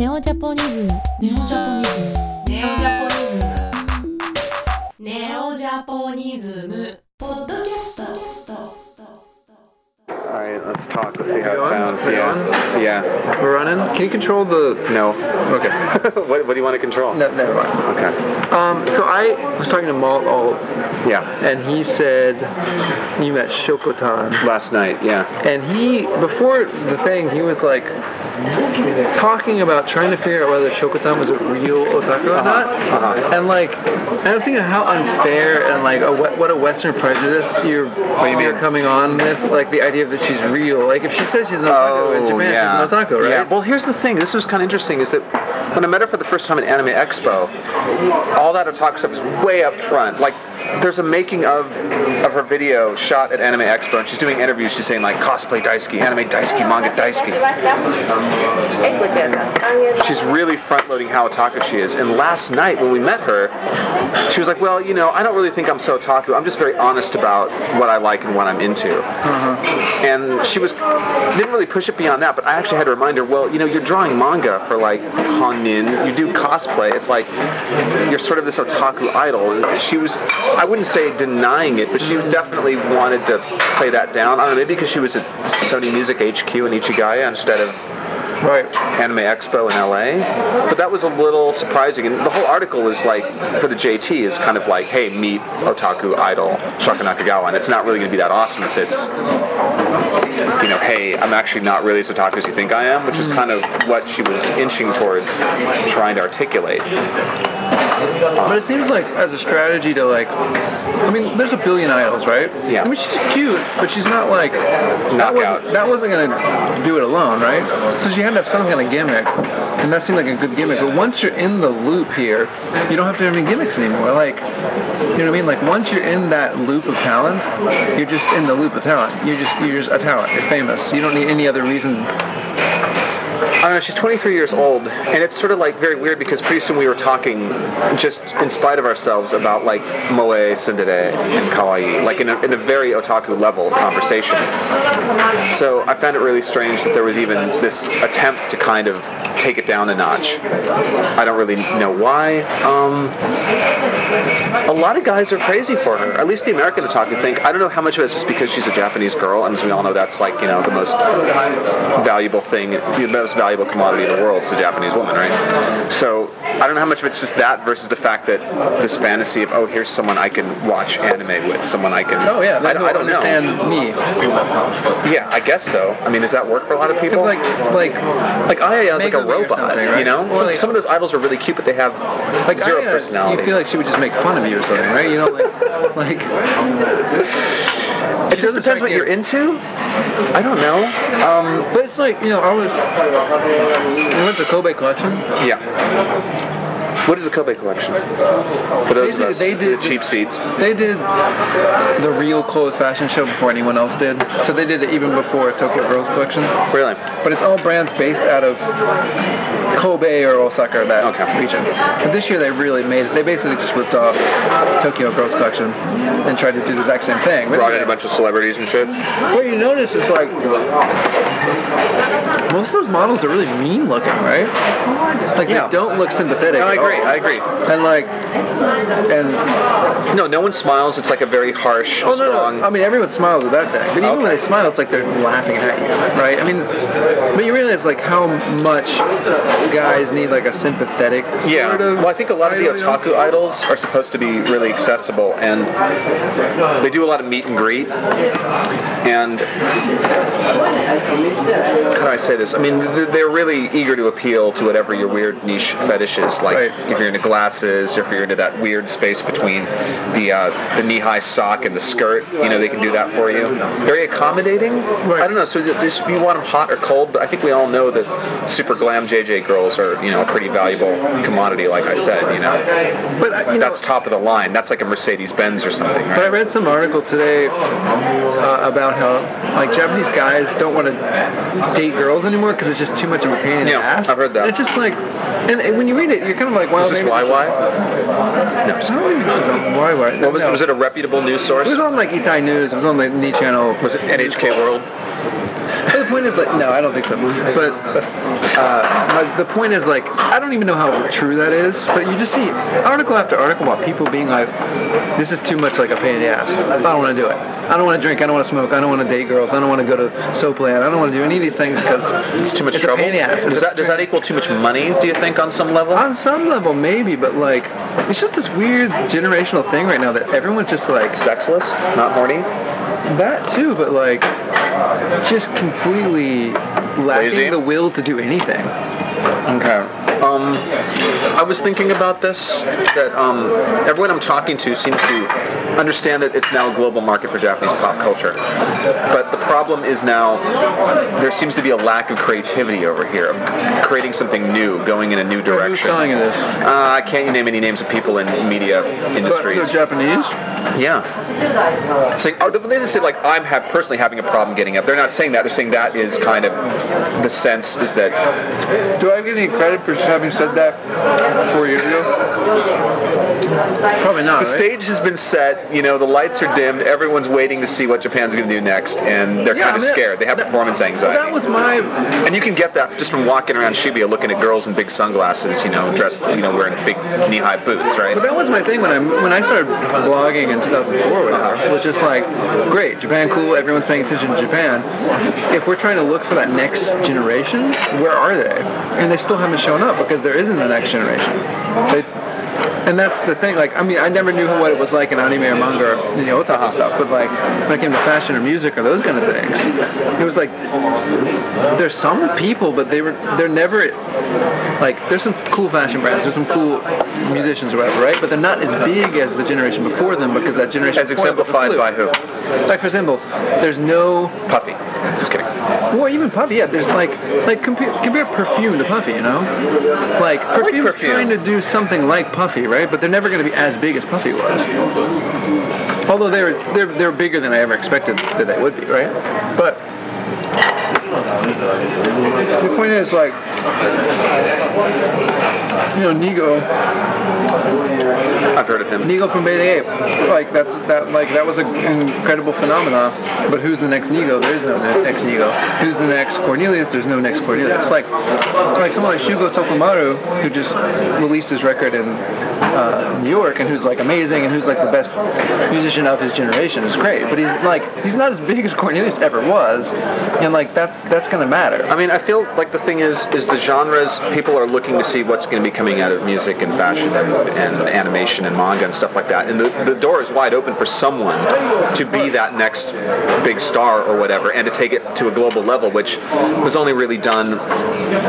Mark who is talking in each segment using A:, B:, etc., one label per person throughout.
A: ネオジャポニズムネオジャポニズム
B: ネオジャポニズムネオジャポニズムポッドキャスト
C: All right, let's talk. Let's see how it sounds. Yeah.
D: on?
C: yeah.
D: We're running. Can you control the?
C: No.
D: Okay.
C: what, what do you want to control?
D: No, never mind.
C: Okay.
D: Um, so I was talking to Matt Alt.
C: Yeah.
D: And he said you met Shokotan
C: last night. Yeah.
D: And he before the thing he was like, talking about trying to figure out whether Shokotan was a real otaku or not,
C: uh-huh.
D: and like I was thinking how unfair and like a, what what a Western prejudice you're
C: do you
D: you're coming on with, like the idea that she's real. Like if she says she's an otaku in Japan,
C: Oh, yeah.
D: she's an otaku, right?
C: Yeah. Well, here's the thing. This was kind of interesting. Is that when I met her for the first time at Anime Expo, all that otaku stuff is way up front. Like, there's a making of of her video shot at Anime Expo, and she's doing interviews. She's saying like cosplay daisuki, anime daisuki, manga daisuki. She's really front loading how otaku she is. And last night when we met her, she was like, "Well, you know, I don't really think I'm so otaku. I'm just very honest about what I like and what I'm into." Mm-hmm. and she was didn't really push it beyond that but i actually had to remind her well you know you're drawing manga for like honin you do cosplay it's like you're sort of this otaku idol she was i wouldn't say denying it but she definitely wanted to play that down. I don't know maybe because she was at sony music hq in ichigaya instead of
D: Right.
C: Anime Expo in LA. But that was a little surprising. And the whole article is like, for the JT, is kind of like, hey, meet otaku idol Shoko Nakagawa. And it's not really going to be that awesome if it's, you know, hey, I'm actually not really as otaku as you think I am, which is kind of what she was inching towards trying to articulate.
D: But it seems like as a strategy to like, I mean, there's a billion idols, right?
C: Yeah.
D: I mean, she's cute, but she's not like that
C: Knockout.
D: wasn't, that wasn't gonna do it alone, right? So she had to have some kind of gimmick, and that seemed like a good gimmick. But once you're in the loop here, you don't have to have any gimmicks anymore. Like, you know what I mean? Like once you're in that loop of talent, you're just in the loop of talent. You're just you're just a talent. You're famous. You don't need any other reason.
C: She's 23 years old, and it's sort of like very weird because pretty soon we were talking, just in spite of ourselves, about like moe, tsundere, and kawaii, like in a, in a very otaku level conversation. So I found it really strange that there was even this attempt to kind of take it down a notch. I don't really know why. Um, a lot of guys are crazy for her. At least the American otaku think. I don't know how much of it's just because she's a Japanese girl, and as we all know, that's like you know the most valuable thing, the most valuable commodity in the world is a Japanese woman, right? So I don't know how much of it's just that versus the fact that this fantasy of oh here's someone I can watch anime with, someone I can.
D: Oh yeah,
C: I don't, I don't know.
D: understand me.
C: Yeah, I guess so. I mean, does that work for a lot of people?
D: It's like like
C: like Aya is like a robot,
D: right?
C: you know. Some,
D: like-
C: some of those idols are really cute, but they have
D: like
C: zero
D: I, uh,
C: personality.
D: You feel like she would just make fun of you or something, right? You know, like like.
C: It just depends what you're into. I don't know. Um,
D: But it's like you know, I was. I went to Kobe Collection.
C: yeah. What is the Kobe collection? For those
D: They
C: of us,
D: did- they did-
C: the cheap seats.
D: They did the real clothes fashion show before anyone else did. So they did it even before Tokyo Girls Collection.
C: Really?
D: But it's all brands based out of Kobe or Osaka, that
C: Okay.
D: region. But this year they really made it. They basically just ripped off Tokyo Girls Collection and tried to do the exact same thing.
C: Brought in a bunch of celebrities and shit.
D: What you notice is like most of those models are really mean looking, right? Like
C: Yeah.
D: they don't look sympathetic.
C: No, agree. I agree.
D: And like, and
C: No, no one smiles. It's like a very harsh,
D: oh no,
C: strong.
D: no, I mean everyone smiles at that thing, but even when they smile, it's like they're laughing at you, right? I mean, but you realize like how much guys need like a sympathetic
C: Yeah.
D: sort of.
C: Well, I think a lot of the
D: idol, you know?
C: otaku idols are supposed to be really accessible, and they do a lot of meet and greet. And how do I say this? I mean, they're really eager to appeal to whatever your weird niche fetish is. Like
D: Right.
C: If you're into glasses, if you're into that weird space between the uh, the knee-high sock and the skirt, you know, they can do that for you. Very accommodating. I don't know. So just, you want them hot or cold? But I think we all know that super glam JJ girls are, you know, a pretty valuable commodity. Like I said, you know,
D: But uh, you know,
C: that's top of the line. That's like a Mercedes Benz or something.
D: But I read some article today uh, about how like Japanese guys don't want to date girls anymore because it's just too much of a pain in
C: Yeah,
D: the ass.
C: I've heard that.
D: And it's just like, and, and when you read it, you're kind of like, well,
C: Is this YY? No.
D: don't think this is on YY.
C: What was,
D: no.
C: was it a reputable news source?
D: It was on like Itai News. It was on the Knee Channel.
C: Was it NHK World?
D: The point is like, no, I don't think so. But uh, the point is like, I don't even know how true that is. But you just see article after article about people being like, this is too much like a pain in the ass. I don't want to do it. I don't want to drink. I don't want to smoke. I don't want to date girls. I don't want to go to soap land. I don't want to do any of these things because
C: It's too much
D: it's
C: trouble.
D: A pain in the ass.
C: Does that does that equal too much money? Do you think on some level?
D: on some level, maybe, but like, it's just this weird generational thing right now that everyone's just like
C: Sexless, not horny.
D: that too, but like, just completely lacking
C: Lazy?
D: the will to do anything.
C: Okay. Um, I was thinking about this that um, everyone I'm talking to seems to understand that it's now a global market for Japanese pop culture. But the problem is now there seems to be a lack of creativity over here, creating something new, going in a new
D: Who's
C: direction.
D: telling you this?
C: Uh, I can't name any names of people in media
D: But
C: industries.
D: they're Japanese.
C: Yeah. Saying, oh, they didn't say like I'm have personally having a problem getting up. They're not saying that. They're saying that is kind of the sense is that
D: Do I get any credit for having said that four years ago? Probably not.
C: the
D: right?
C: stage has been set. You know, the lights are dimmed. Everyone's waiting to see what Japan's going to do next, and they're
D: Yeah,
C: kind
D: I
C: of
D: mean,
C: scared. They have
D: that-
C: performance anxiety.
D: That was my
C: and you can get that just from walking around Shibuya, looking at girls in big sunglasses. You know, dressed, you know, wearing big knee-high boots, right?
D: But that was my thing when I when I started blogging in 2004 whatever. It was just like, great, Japan cool, everyone's paying attention to Japan. If we're trying to look for that next generation, where are they? And they still haven't shown up because there isn't a next generation. They, and that's the thing. Like, I mean, I never knew what it was like in anime or manga or you know otaku stuff. But like, when it came to fashion or music or those kind of things, it was like there's some people, but they were they're never like there's some cool fashion brands, there's some cool musicians or whatever, right? But they're not as big as the generation before them because that generation
C: As
D: was
C: exemplified by who?
D: Like for example, there's no
C: Puffy. Just kidding.
D: well, even Puffy, yeah. There's like, like compare, compare Perfume to Puffy, you know? Like Perfume is
C: Perfume.
D: trying to do something like Puffy, right? But they're never going to be as big as Puffy was. Although they're they're they're bigger than I ever expected that they would be, right? But the point is like, you know, Nigo,
C: I've heard of him.
D: Nigo from Bay Ape, like that's that like that was an incredible phenomenon. But who's the next Nigo? There is no ne- next Nigo. Who's the next Cornelius? There's no next Cornelius. Like like someone like Shugo Tokumaru, who just released his record in uh, New York, and who's like amazing, and who's like the best musician of his generation, is great. But he's like he's not as big as Cornelius ever was, and like that's that's gonna matter.
C: I mean, I feel like the thing is, is the genres. People are looking to see what's going to be coming out of music and fashion and, and animation and manga and stuff like that. And the, the door is wide open for someone to be that next big star or whatever, and to take it to a global level, which was only really done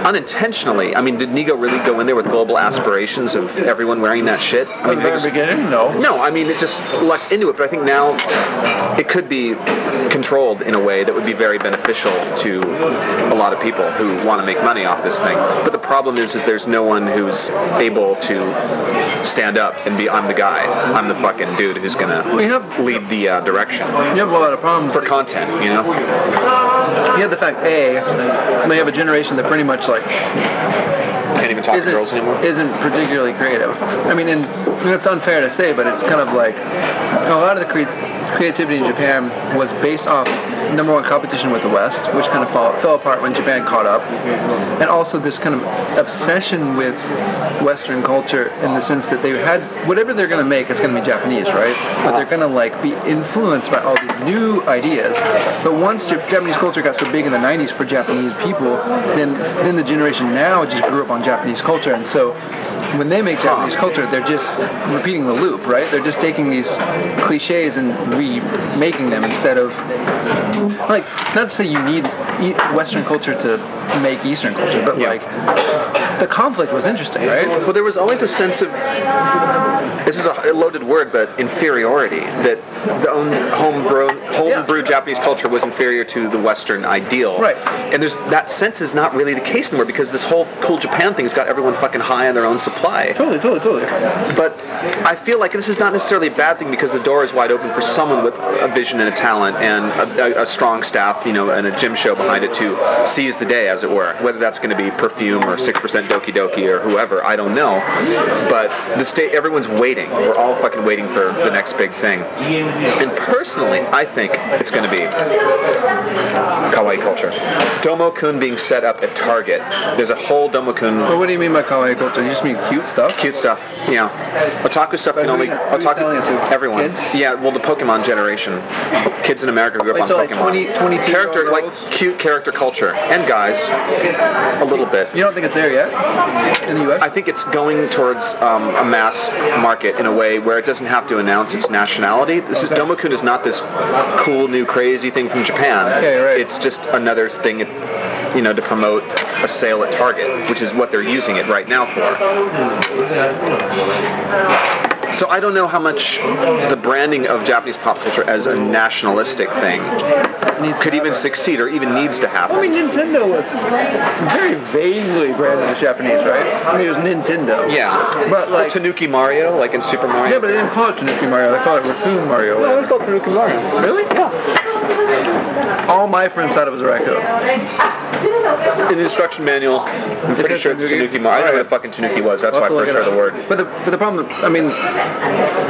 C: unintentionally. I mean, did Nigo really go in there with global aspirations of everyone wearing that shit? I mean, they just-
D: beginning, no.
C: no, I mean it just lucked into it, but I think now it could be controlled in a way that would be very beneficial to a lot of people who want to make money off this thing. But the problem is, is there's no one who's able to stand up and be, I'm the guy, I'm the fucking dude who's gonna
D: We have
C: lead the uh, direction
D: you have a lot of problems
C: for content, you know?
D: You have the fact, A, they have a generation that pretty much like
C: Can't even talk to
D: isn't,
C: girls anymore.
D: isn't particularly creative. I mean, and it's unfair to say, but it's kind of like a lot of the crea- creativity in Japan was based off number one competition with the West, which kind of fall, fell apart when Japan caught up, and also this kind of obsession with Western culture in the sense that they had whatever they're going to make, it's going to be Japanese, right? But they're going to like be influenced by all these new ideas. But once Japanese culture got so big in the 90s for Japanese people, then then the generation now just grew up on Japanese culture, and so when they make Japanese culture, they're just repeating the loop, right? They're just taking these cliches and remaking them instead of like not to say you need Western culture to make Eastern culture, but
C: Yeah.
D: like the conflict was interesting, right?
C: Well, there was always a sense of this is a loaded word, but inferiority. That the own homegrown, homebrew Japanese culture was inferior to the Western ideal.
D: Right.
C: And there's that sense is not really the case anymore because this whole cool Japan thing's got everyone fucking high on their own supply.
D: Totally, totally, totally.
C: But I feel like this is not necessarily a bad thing because the door is wide open for someone with a vision and a talent and a, a, a strong staff, you know, and a jimusho behind it to seize the day, as it were. Whether that's going to be Perfume or Six Percent Doki Doki or whoever, I don't know. But the state, everyone's waiting. We're all fucking waiting for the next big thing. And personally, I think it's going to be Kawaii. culture. Domo-kun being set up at Target. There's a whole Domo-kun
D: But what do you mean by kawaii culture? You just mean cute stuff?
C: cute stuff. Yeah, otaku stuff
D: But
C: can only otaku everyone.
D: Kids?
C: Yeah, well, the Pokemon generation, kids in America who grew up
D: Wait,
C: on
D: so like
C: Pokemon.
D: 20 22
C: character like cute character culture and guys, a little bit.
D: You don't think it's there yet in the U.S.?
C: I think it's going towards um, a mass market in a way where it doesn't have to announce its nationality. This is Domokun is not this cool new crazy thing from Japan.
D: You're right.
C: It's just another thing, you know, to promote a sale at Target, which is what they're using it right now for. So I don't know how much the branding of Japanese pop culture as a nationalistic thing could even succeed or even needs to happen.
D: I mean, Nintendo was very vaguely branded as Japanese, right? I mean, it was Nintendo.
C: yeah,
D: But like,
C: Tanuki Mario, like in Super Mario.
D: yeah, but they didn't call it Tanuki Mario. They called it Raccoon Mario.
C: No, it's called Tanuki Mario.
D: Really? Yeah. All my friends thought it was a raccoon.
C: In the instruction manual, I'm pretty sure it's
D: Tanuki?
C: Mario. I don't
D: know
C: what fucking Tanuki was. That's why I first heard the word.
D: But the but the problem, I mean,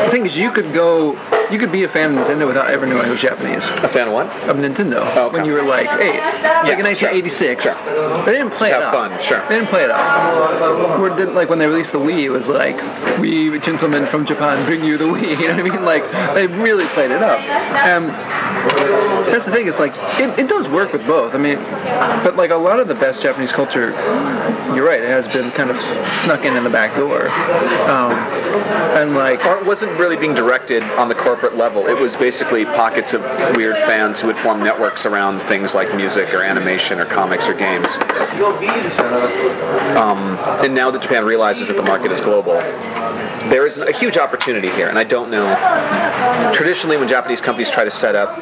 D: the thing is, you could go, you could be a fan of Nintendo without ever knowing it was Japanese.
C: A fan of what?
D: Of Nintendo,
C: Oh, okay.
D: when you were like eight, like in 1986.
C: sure.
D: They didn't play
C: Just
D: it
C: have
D: up.
C: fun, sure.
D: They didn't play it up. Where did, like when they released the Wii, it was like, "We gentlemen from Japan bring you the Wii." You know what I mean? Like they really played it up. Um, that's the thing. It's like it, it does work with both. I mean, but like a lot of the best Japanese culture, you're right. It has been kind of snuck in in the back door, um, and like
C: Or it wasn't really being directed on the corporate level. It was basically pockets of weird fans who would form networks around things like music or animation or comics or games. Um, and now that Japan realizes that the market is global, there is a huge opportunity here. And I don't know. Traditionally, when Japanese companies try to set up,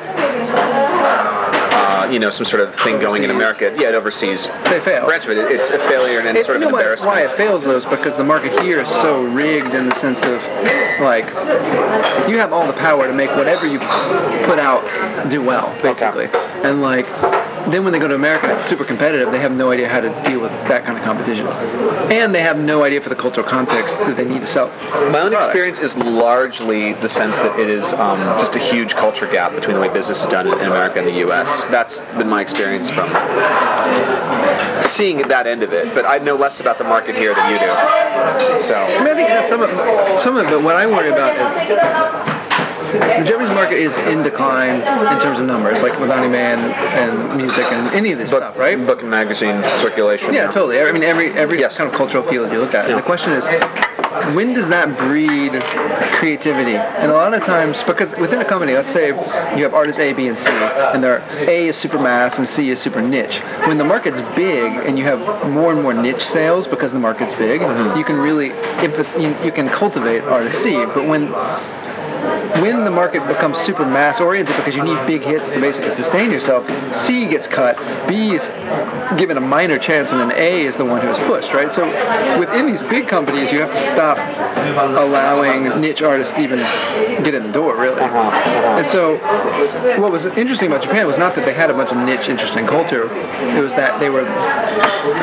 C: you know, some sort of thing going in America, yeah, it overseas.
D: They fail.
C: branch of it, it's a failure and then
D: It-
C: sort of
D: you know
C: embarrassment.
D: why it fails though is because the market here is so rigged in the sense of like you have all the power to make whatever you put out do well basically. And like then when they go to America it's super competitive they have no idea how to deal with that kind of competition and they have no idea for the cultural context that they need to sell
C: My own
D: product.
C: experience is largely the sense that it is um, just a huge culture gap between the way business is done in America and the U.S. That's been my experience from seeing that end of it. But I know less about the market here than you do. So I
D: mean, I think that's some of, some of it. What I worry about is the Japanese market is in decline in terms of numbers, like with anime and, and music and any of this
C: book,
D: stuff, right?
C: book and magazine circulation.
D: Yeah, totally. I mean, every every
C: Yes.
D: kind of cultural field you look at.
C: Yeah.
D: The question is, when does that breed creativity? And a lot of times, because within a company, let's say you have artists A, B, and C, and they're A is super mass and C is super niche. When the market's big and you have more and more niche sales because the market's big, mm-hmm. you can really you, you can cultivate artist C. But when when the market becomes super mass oriented because you need big hits to basically sustain yourself, C gets cut, B is given a minor chance, and then A is the one who is pushed, right? So within these big companies, you have to stop allowing niche artists even get in the door, really. And so what was interesting about Japan was not that they had a bunch of niche, interesting culture. It was that they were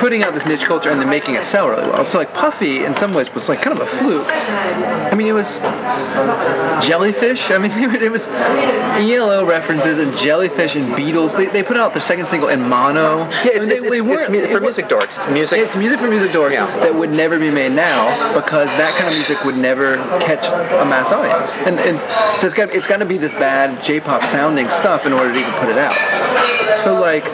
D: putting out this niche culture and then making it sell really well. So like Puffy, in some ways, was like kind of a fluke. I mean, it was jellyfish. I mean, it was ELO references and jellyfish and Beatles. They, they put out their second single in mono.
C: Yeah, it's,
D: I mean, they-
C: it's,
D: they
C: it's, it's for music dorks. It's music.
D: It's music for music dorks
C: Yeah.
D: that would never be made now because that kind of music would never catch a mass audience. And, and so it's got it's got to be this bad J-pop sounding stuff in order to even put it out. So like,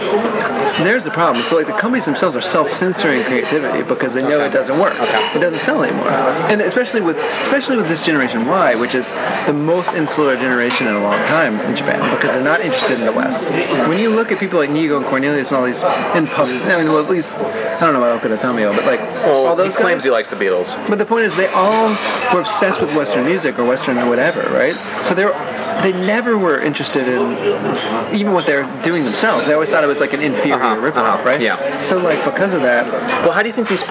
D: there's the problem. So like the companies themselves are self-censoring creativity because they know it doesn't work. It doesn't sell anymore. And especially with especially with this generation Y, which is the most insular generation in a long time in Japan because they're not interested in the West. When you look at people like Nigo and Cornelius and all these and Puff, I mean, well, at least I don't know about Okada but like
C: well,
D: all those
C: he claims
D: guys-
C: he likes the Beatles.
D: but the point is, they all were obsessed with Western music or Western whatever, right? So they were, they never were interested in even what they're doing themselves. They always thought it was like an inferior
C: Uh-huh,
D: ripoff,
C: uh-huh,
D: right?
C: yeah.
D: So like because of that,
C: Well, how do you think these,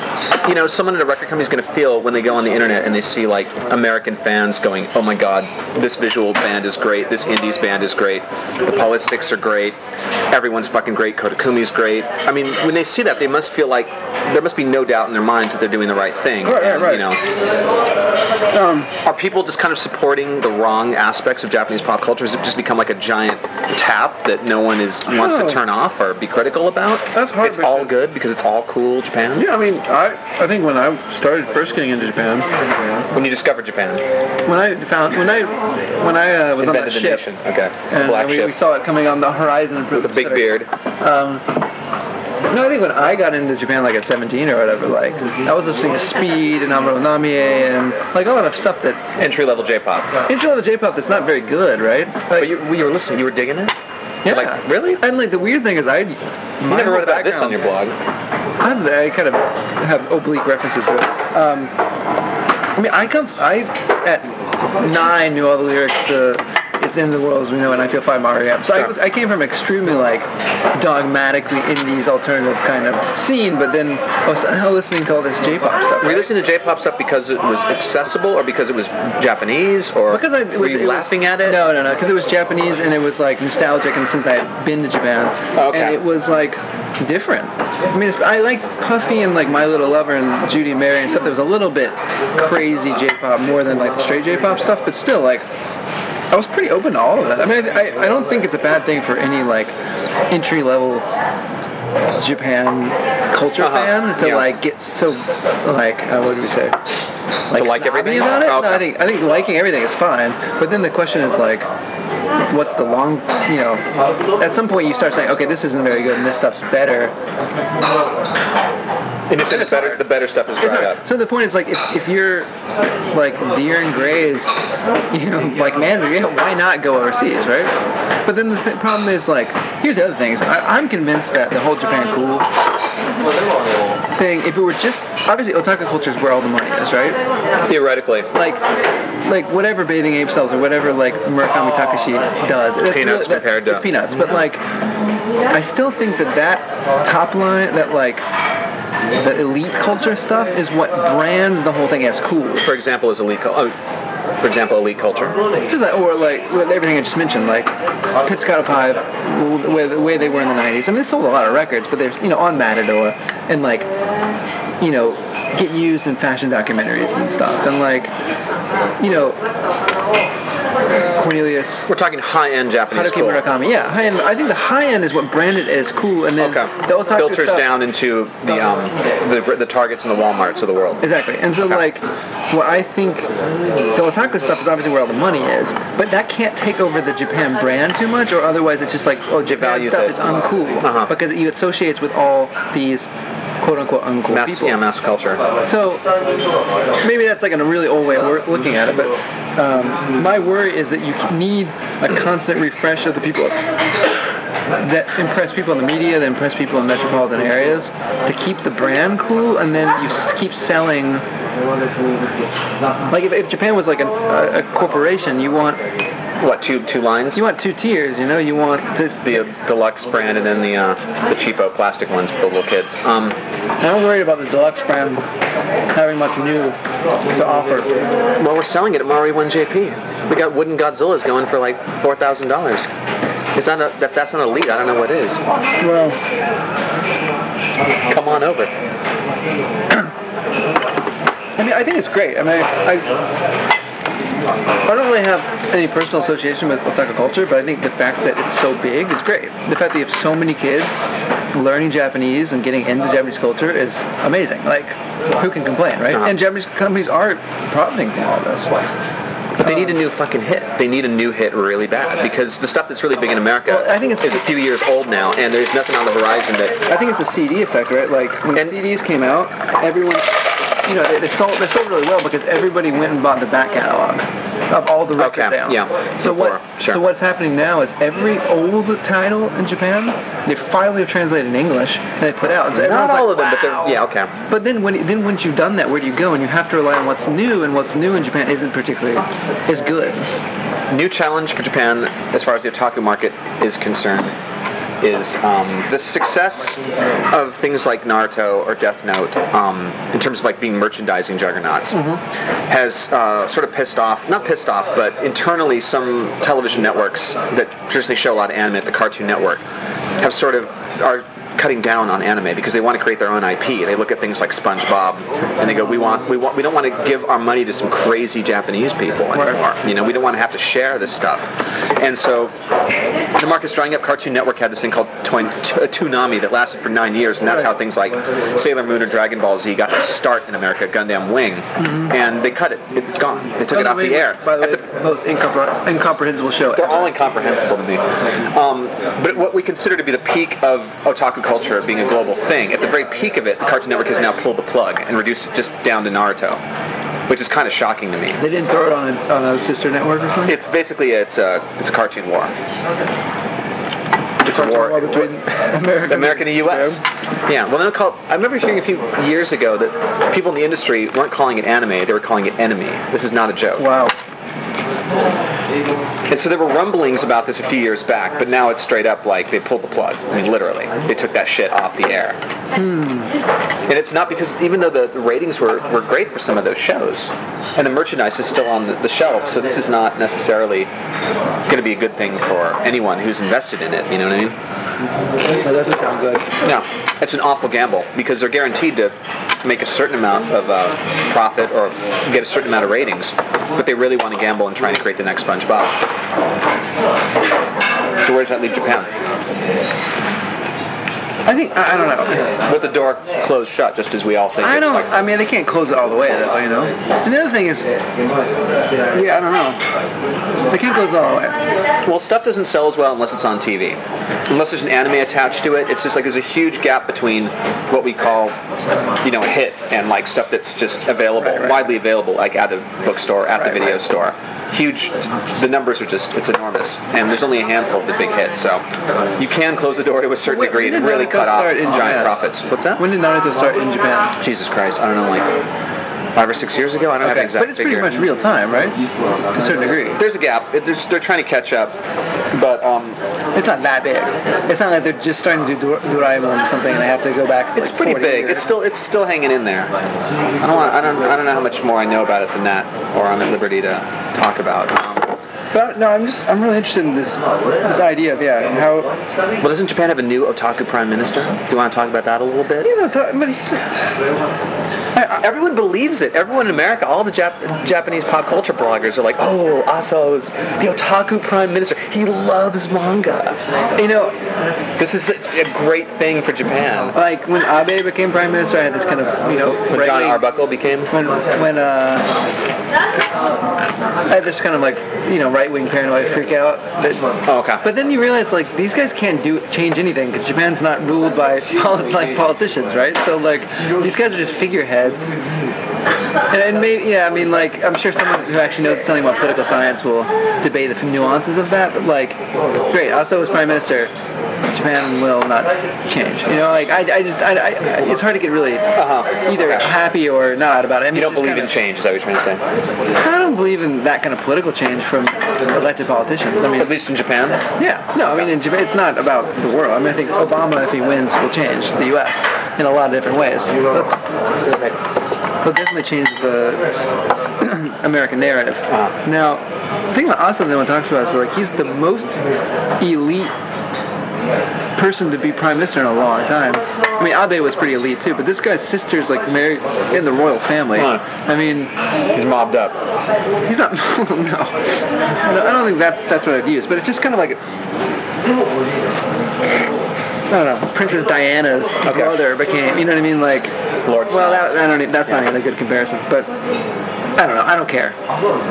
C: you know, someone at a record company is going to feel when they go on the internet and they see like American fans going, "Oh my God, this visual band is great. This indies band is great. The Politics are great. Everyone's fucking great. Koda Kumi's great." I mean, when they see that, they must feel like there must be no doubt in their minds that they're doing the right thing.
D: Right, right, right.
C: You know,
D: um,
C: are people just kind of supporting the wrong aspects of Japanese pop culture? Has it just become like a giant tap that no one is wants to turn off or be critical about?
D: That's hard
C: It's all good because it's all cool Japan.
D: Yeah, I mean, I I think when I started first getting into Japan,
C: When you discovered Japan,
D: when I found when I when I uh, was on that
C: the
D: ship,
C: nation. Okay,
D: and
C: black
D: we,
C: ship
D: we saw it coming on the horizon
C: with a big beard.
D: Um, no, I think when I got into Japan, like at 17 or whatever, like I was listening to Speed and Amuro Namie and like a lot of stuff that
C: Entry level J-pop.
D: intro to J-pop that's not very good, right? Like,
C: But you, you were listening. You were digging it.
D: yeah.
C: like, really?
D: And like the weird thing is, I
C: never wrote about this on your blog.
D: I'm, I kind of have oblique references to it. Um, I mean, I come, I at nine knew all the lyrics to "It's in the World as We Know" and "I Feel Fine" Mario. So I was, I came from extremely like dogmatically indies alternative kind of scene, but then I was somehow listening to all this J-pop stuff.
C: Were you listening to J-pop stuff because it was accessible, or because it was Japanese, or
D: Because I it
C: were
D: was,
C: you
D: it was-
C: laughing at it?
D: No, no, no. Because it was Japanese and it was like nostalgic, and since I had been to Japan,
C: Okay.
D: and it was like different. I mean, it's, I liked Puffy and like My Little Lover and Judy and Mary and stuff that was a little bit crazy J-pop more than like the straight J-pop stuff, but still like. I was pretty open to all of that. I mean, I, I don't think it's a bad thing for any like entry level Japan culture
C: Uh-huh.
D: fan to
C: Yeah.
D: like get so like uh, what do we say like,
C: like everything?
D: about it.
C: Oh,
D: No, I think I think liking everything is fine, but then the question is like, what's the long? You know, at some point you start saying, okay, this isn't very good, and this stuff's better.
C: And it's the better, the better stuff is dried up.
D: So the point is like, if, if you're like Dir En Grey's, you know, like manager, yeah, why not go overseas, right? But then the th- problem is like, here's the other thing: is I, I'm convinced that the whole Japan cool thing, if it were just obviously otaku culture is where all the money is, right?
C: Theoretically,
D: like like whatever bathing ape sells or whatever like Murakami Takashi does. That's
C: Peanuts compared to-
D: it's peanuts, but like I still think that that top line that like the elite culture stuff is what brands the whole thing as cool.
C: for example, is elite. cul- Oh, for example, elite culture.
D: Just like, or like with everything I just mentioned, like Pizzicato Five, the way, the way they were in the '90s. I mean, they sold a lot of records, but they're you know on Matador and like you know get used in fashion documentaries and stuff, and like you know Cornelius.
C: We're talking high-end Japanese
D: Haruki. Murakami, yeah, high end. I think the high end is what branded as cool, and then
C: Okay.
D: the otaku
C: Filters
D: stuff,
C: down into the um the, the Targets and the WalMarts of the world.
D: Exactly. And so,
C: Okay.
D: like, what I think the otaku stuff is obviously where all the money is, but that can't take over the Japan brand too much, or otherwise it's just like, oh, Japan stuff
C: it.
D: is uncool
C: Uh-huh.
D: because it associates with all these quote unquote uncool
C: Mass,
D: people.
C: yeah, mass culture.
D: So maybe that's like a really old way of looking at it, but um, my worry is that you need a constant refresh of the people that impress people in the media, that impress people in metropolitan areas, to keep the brand cool, and then you keep selling. Like if, if Japan was like an, a, a corporation, you want
C: What two two lines?
D: you want two tiers. You know, you want to.
C: the uh, deluxe brand and then the uh, the cheapo plastic ones for the little kids. Um,
D: I'm worried about the deluxe brand having much new to offer.
C: well, we're selling it at Maori One JP. We got wooden Godzillas going for like four thousand dollars. It's not a, if that's not elite. I don't know what is.
D: Well,
C: Come on over.
D: I mean, I think it's great. I mean, I. I don't really have any personal association with otaku culture, but I think the fact that it's so big is great. The fact that you have so many kids learning Japanese and getting into Japanese culture is amazing. Like, who can complain, right?
C: Uh-huh.
D: And Japanese companies are profiting from all this.
C: But they need a new fucking hit. They need a new hit really bad because the stuff that's really big in America
D: Well, I think it's-
C: is a few years old now, and there's nothing on the horizon that.
D: I think it's a CD effect, right? Like when
C: And-
D: CDs came out, everyone, you know, they, they sold they sold really well because everybody went and bought the back catalog of all the records
C: Okay, yeah,
D: So
C: before,
D: what?
C: sure.
D: So what's happening now is every old title in Japan, they finally have translated in English and they put out. So
C: Not all
D: like,
C: of them, but
D: "Wow."
C: they're yeah okay.
D: But then when then once you've done that, where do you go? And you have to rely on what's new, and what's new in Japan isn't particularly is good.
C: New challenge for Japan as far as the otaku market is concerned is um, the success of things like Naruto or Death Note um, in terms of like being merchandising juggernauts has uh, sort of pissed off, not pissed off, but internally some television networks that traditionally show a lot of anime, the Cartoon Network, have sort of are cutting down on anime because they want to create their own IP. They look at things like SpongeBob and they go, we want, we want, we don't want to give our money to some crazy Japanese people anymore. You know, we don't want to have to share this stuff. And so the market's drying up. Cartoon Network had this thing called Toonami that lasted for nine years, and that's how things like Sailor Moon or Dragon Ball Z got their start in America. Gundam Wing, and they cut it. It's gone. They took it off the air.
D: By the way,
C: the-
D: most incompre- incomprehensible show.
C: they're all incomprehensible to me. Um, but what we consider to be the peak of otaku culture being a global thing, at the very peak of it, the Cartoon Network has now pulled the plug and reduced it just down to Naruto, which is kind of shocking to me.
D: They didn't throw it on a, on a sister network or something.
C: It's basically it's a it's a cartoon war. It's a war
D: war between America,
C: America and the U.S. Yeah, well, they'll call. I remember hearing a few years ago that people in the industry weren't calling it anime; they were calling it enemy. This is not a joke.
D: Wow.
C: And so there were rumblings about this a few years back, but now it's straight up like they pulled the plug. I mean, literally, they took that shit off the air. And it's not because even though the, the ratings were, were great for some of those shows, and the merchandise is still on the, the shelves, so this is not necessarily going to be a good thing for anyone who's invested in it. You know what I mean?
D: That doesn't sound good.
C: No, it's an awful gamble because they're guaranteed to make a certain amount of uh, profit or get a certain amount of ratings, but they really want to gamble and trying to create the next SpongeBob. So where does that leave Japan?
D: I think I, I don't know.
C: With the door closed shut, just as we all think.
D: I don't.
C: like-
D: I mean, they can't close it all the way, though. You know. And the other thing is, yeah, I don't know. They can't close it all the way.
C: Well, stuff doesn't sell as well unless it's on TV. Unless there's an anime attached to it, it's just like there's a huge gap between what we call, you know, a hit and like stuff that's just available, widely available, like at a bookstore, at the video store. Huge. The numbers are just it's enormous, and there's only a handful of the big hits. So you can close the door to a certain
D: When-
C: degree and really cut off
D: start in
C: giant
D: Japan?
C: profits. What's that?
D: When did Naruto start in Japan?
C: Jesus Christ, I don't know, like five or six years ago. I don't have an exact
D: but it's pretty much real time, right? To a certain degree.
C: There's a gap. It, there's, they're trying to catch up, but um,
D: It's not that big. It's not like they're just starting to do Dor- Doraemon or something and they have to go back.
C: It's
D: like,
C: pretty
D: 40
C: big.
D: years.
C: It's still it's still hanging in there. I don't want, I don't I don't know how much more I know about it than that, or I'm at liberty to talk about. Um,
D: But no, I'm just I'm really interested in this this idea of yeah how
C: well, doesn't Japan have a new otaku prime minister? Do you want to talk about that a little bit?
D: know th- but he's,
C: Everyone believes it. Everyone in America, all the Jap- Japanese pop culture bloggers are like, "Oh, Aso's the otaku prime minister. He loves manga."
D: you know
C: This is a, a great thing for Japan.
D: like when Abe became prime minister, I had this kind of you know
C: When John Arbuckle became.
D: when when uh I had this kind of like you know right wing paranoid freak out that
C: Oh, okay.
D: But then you realize like these guys can't do change anything because Japan's not ruled by poli- like politicians, right? So like these guys are just figureheads. And, and maybe yeah, I mean like I'm sure someone who actually knows something about political science will debate the nuances of that. But like, great. Aso, as prime minister, Japan will not change. You know, like I, I just I, I, it's hard to get really
C: Uh-huh.
D: either
C: Okay.
D: happy or not about it. I mean,
C: You don't believe in
D: kinda-
C: change, is that what you're trying to say?
D: I don't believe in that kind of political change from elected politicians. I mean,
C: At least in Japan?
D: yeah, no, I mean, in Japan, it's not about the world. I mean, I think Obama, if he wins, will change the U.S. in a lot of different ways. He'll he'll definitely change the American narrative.
C: Uh-huh.
D: Now, the thing about Aso no one talks about is like he's the most elite person to be prime minister in a long time. I mean, Abe was pretty elite too, but this guy's sister's like married in the royal family.
C: Huh.
D: I mean,
C: He's mobbed up.
D: He's not. no. no, I don't think that's that's what I'd use. But it's just kind of like. I don't know. Princess Diana's brother became. You know what I mean? Like.
C: Lord
D: Well, that, I don't. That's not even a good comparison. But I don't know. I don't care.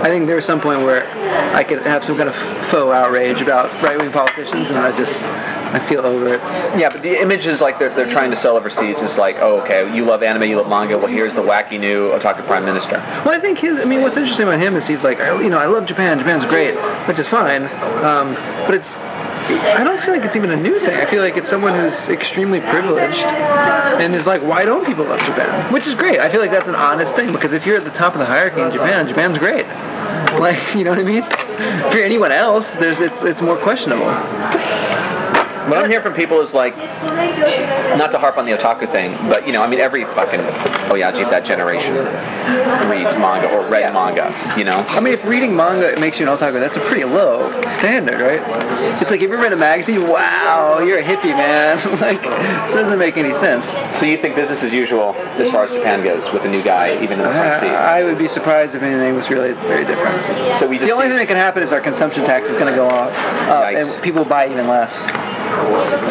D: I think there's some point where I could have some kind of faux outrage about right-wing politicians, and I just I feel over it.
C: Yeah, but the image is like they're, they're trying to sell overseas. It's like, oh, okay, you love anime, you love manga. Well, here's the wacky new otaku prime minister.
D: Well, I think his. I mean, what's interesting about him is he's like, you know, I love Japan. Japan's great, which is fine. Um, but it's. I don't feel like it's even a new thing. I feel like it's someone who's extremely privileged and is like, why don't people love Japan? Which is great. I feel like that's an honest thing because if you're at the top of the hierarchy in Japan, Japan's great. Like, you know what I mean? If you're anyone else, there's it's it's more questionable.
C: What I'm hearing from people is like, not to harp on the otaku thing, but you know, I mean, every fucking Oyaji of that generation reads manga or read manga. You know,
D: I mean, if reading manga makes you an otaku, that's a pretty low standard, right? It's like if you read a magazine, wow, you're a hippie, man. like, it doesn't make any sense.
C: so you think business as usual as far as Japan goes with a new guy, even in the front seat.
D: Uh, I would be surprised if anything was really very different.
C: So we just
D: The only thing that can happen is our consumption tax is going to go up, uh,
C: Yikes.
D: and people buy even less.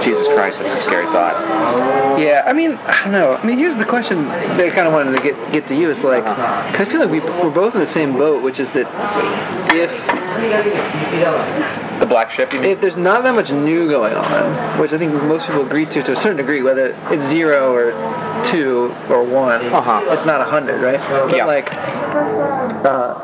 C: Jesus Christ, that's a scary thought.
D: Yeah, I mean, I don't know. I mean, here's the question that I kind of wanted to get get to you. It's like,
C: Uh-huh.
D: 'cause I feel like we, we're both in the same boat, which is that if
C: The black ship,
D: if there's not that much new going on, which I think most people agree to to a certain degree, whether it's zero or two or one,
C: Uh-huh.
D: it's not a hundred, right? But
C: Yeah.
D: like, uh,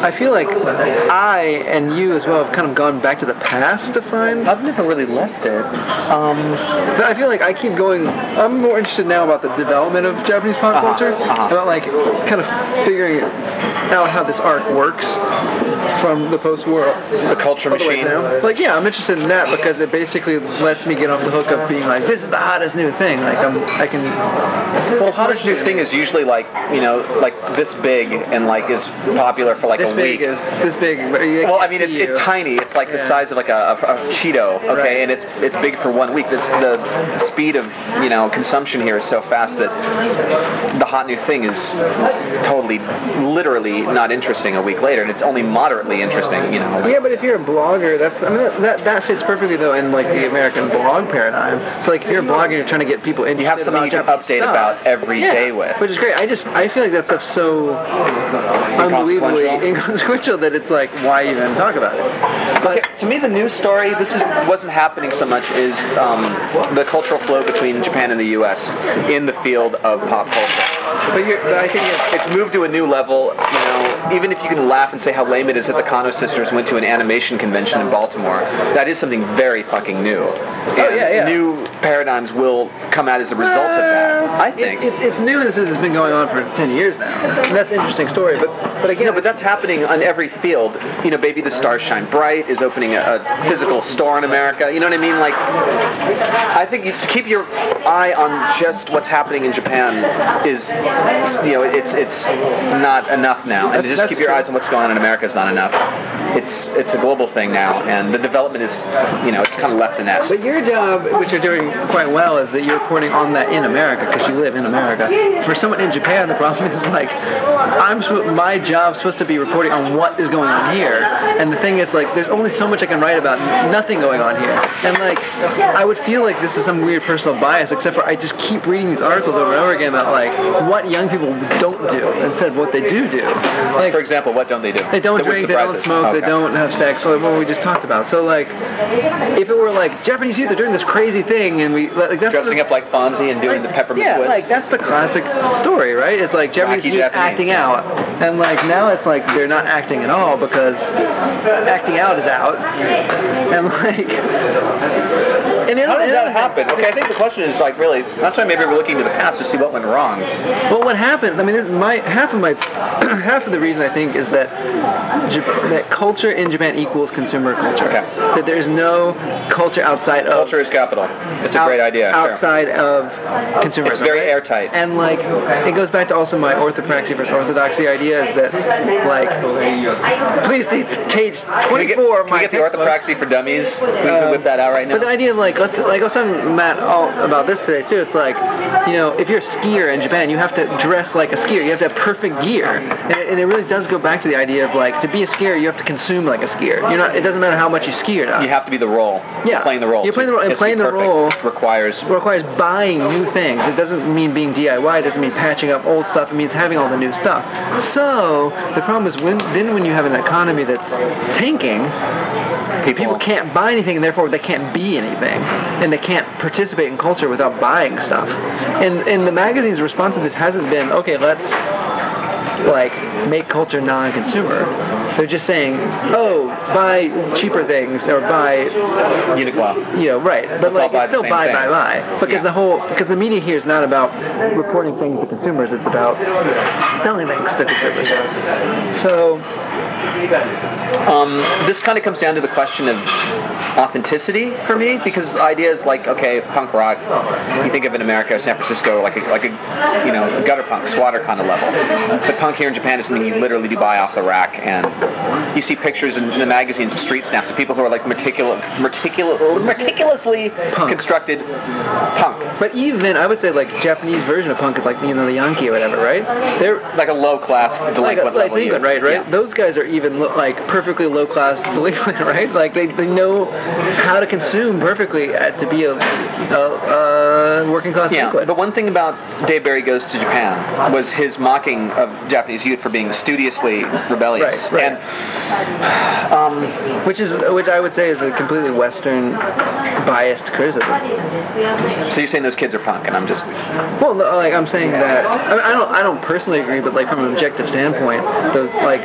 D: I feel like I and you as well have kind of gone back to the past to find.
C: I've never really left it. Um,
D: But I feel like I keep going. I'm more interested now about the development of Japanese pop
C: Uh-huh,
D: culture,
C: uh-huh.
D: about like kind of figuring out how this art works from the post-war
C: the culture
D: all the way
C: machine.
D: Like, yeah, I'm interested in that because it basically lets me get off the hook of being like, this is the hottest new thing. Like, I'm, I can.
C: Well, hottest new thing is usually like you know like this big and like is popular for like
D: This
C: a
D: big
C: week.
D: is this big.
C: Well, I mean, it's, it's tiny. It's like the size of like a, a, a Cheeto, okay,
D: Right.
C: and it's it's big for one week. It's the speed of you know consumption here is so fast that the hot new thing is totally, literally not interesting a week later, and it's only moderately interesting. You know,
D: Yeah, but if you're a blogger, that's I mean that, that, that fits perfectly though in like the American blog paradigm. So like if you're a blogger, you're trying to get people interested.
C: you have something you can update
D: stuff.
C: about every day
D: Yeah,
C: with.
D: which is great. I just I feel like that stuff's so unbelievably
C: Inconsequential.
D: that it's like why even talk about it? But
C: to me, the news story, this is wasn't happening so much, is um, the cultural flow between Japan and the U.S. in the field of pop culture.
D: but, you're, but I think it's,
C: It's moved to a new level. You know, even if you can laugh and say how lame it is that the Kano sisters went to an animation convention in Baltimore, that is something very fucking new. Oh, and
D: Oh, yeah, yeah.
C: New paradigms will come out as a result of that. I think.
D: it's it's new in the it's been going on for ten years now. And that's an interesting story. But but again,
C: Yeah, but that's happening on every field. You know, Baby the Stars Shine Bright is opening a, a physical store in America. You know what I mean? Like, I think you, to keep your eye on just what's happening in Japan is, you know, it's it's not enough now. And to just keep your
D: true.
C: eyes on what's going on in America is not enough. It's it's a global thing now, and the development is, you know, it's kind of left the nest.
D: But your job, which you're doing quite well, is that you're reporting on that in America because you live in America. For someone in Japan, the problem is like, I'm suppo- my job's supposed to be reporting on what is going on here, and the thing is like, there's only so much I can write about nothing going on here, and like, I would feel like this is some weird personal bias, except for I just keep reading these articles over and over again about like what young people don't do instead of what they do do. Like,
C: For example, what don't they do?
D: they don't drink, they don't smoke, they don't have sex, what we just talked about. So like, if it were like Japanese youth are doing this crazy thing, and we like that's
C: Dressing
D: the,
C: up like Fonzie and doing the peppermint
D: yeah,
C: twist.
D: like that's the classic story, right? It's like Japanese
C: Wacky
D: youth
C: Japanese,
D: acting
C: yeah.
D: out, and like now it's like they're not acting at all because acting out is out, and like, and
C: How did that happen? Okay, I think the question is like really. That's why maybe we're looking to the past to see what went wrong.
D: Well, what happened? I mean, my half of my half of the reason I think is that Jap- that culture in Japan equals consumer culture.
C: Okay.
D: That there is no culture outside of
C: Culture is capital. It's a
D: out-
C: great idea. sure.
D: Outside of consumerism.
C: It's very
D: right?
C: airtight.
D: And like, it goes back to also my orthopraxy versus orthodoxy idea is that like, please see page
C: Can we get,
D: 24
C: can we get the orthopraxy for dummies? We can
D: Um,
C: whip that out right now.
D: But the idea of like, let's like I was telling Matt Alt about this today too. It's like, you know, if you're a skier in Japan, you have to dress like a skier. You have to have perfect gear, and it, and it really does go back to the idea of like, to be a skier, you have to consume like a skier. You're not. It doesn't matter how much you ski or not.
C: you have to be the role.
D: Yeah.
C: Playing the role.
D: You're playing the role, and
C: It's to be
D: playing the role-
C: requires.
D: Requires buying new things. It doesn't mean being DIY. It doesn't mean patching up old stuff. It means having all the new stuff. So the problem is when then when you have an economy that's tanking, people can't buy anything, and therefore they can't be anything, and they can't participate in culture without buying stuff. And and the magazine's response to this hasn't been okay. Let's like make culture non-consumer. They're just saying, oh, buy cheaper things or buy
C: Uniqlo.
D: you know, right. But
C: Let's
D: like,
C: buy
D: it's still buy,
C: thing.
D: buy, buy. Because
C: Yeah.
D: the whole, because the media here is not about reporting things to consumers. It's about selling things to consumers. So,
C: Um, this kind of comes down to the question of authenticity for me because ideas like okay, punk rock. You think of in America, San Francisco, like a, like a you know gutter punk, squatter kind of level. But punk here in Japan is something you literally do buy off the rack, and you see pictures in, in the magazines of street snaps of people who are like meticulous, meticulous, meticulously
D: Punk.
C: constructed punk,
D: But even I would say like Japanese version of punk is like you know the Yankee or whatever, right? They're
C: like a low class
D: like,
C: delinquent
D: like
C: level.
D: delinquent,
C: you-
D: right? Right.
C: Yeah.
D: Those guys are even like perfectly low class delinquent, right? Like they, they know how to consume perfectly uh, to be a, a, a working class
C: Yeah,
D: delinquent.
C: but one thing about Dave Barry Goes to Japan was his mocking of Japanese youth for being studiously rebellious.
D: Right, right.
C: And um,
D: which is which I would say is a completely Western biased criticism.
C: so you're saying those kids are punk, and I'm just
D: Well, no, like I'm saying that I, mean, I don't I don't personally agree, but like from an objective standpoint, those like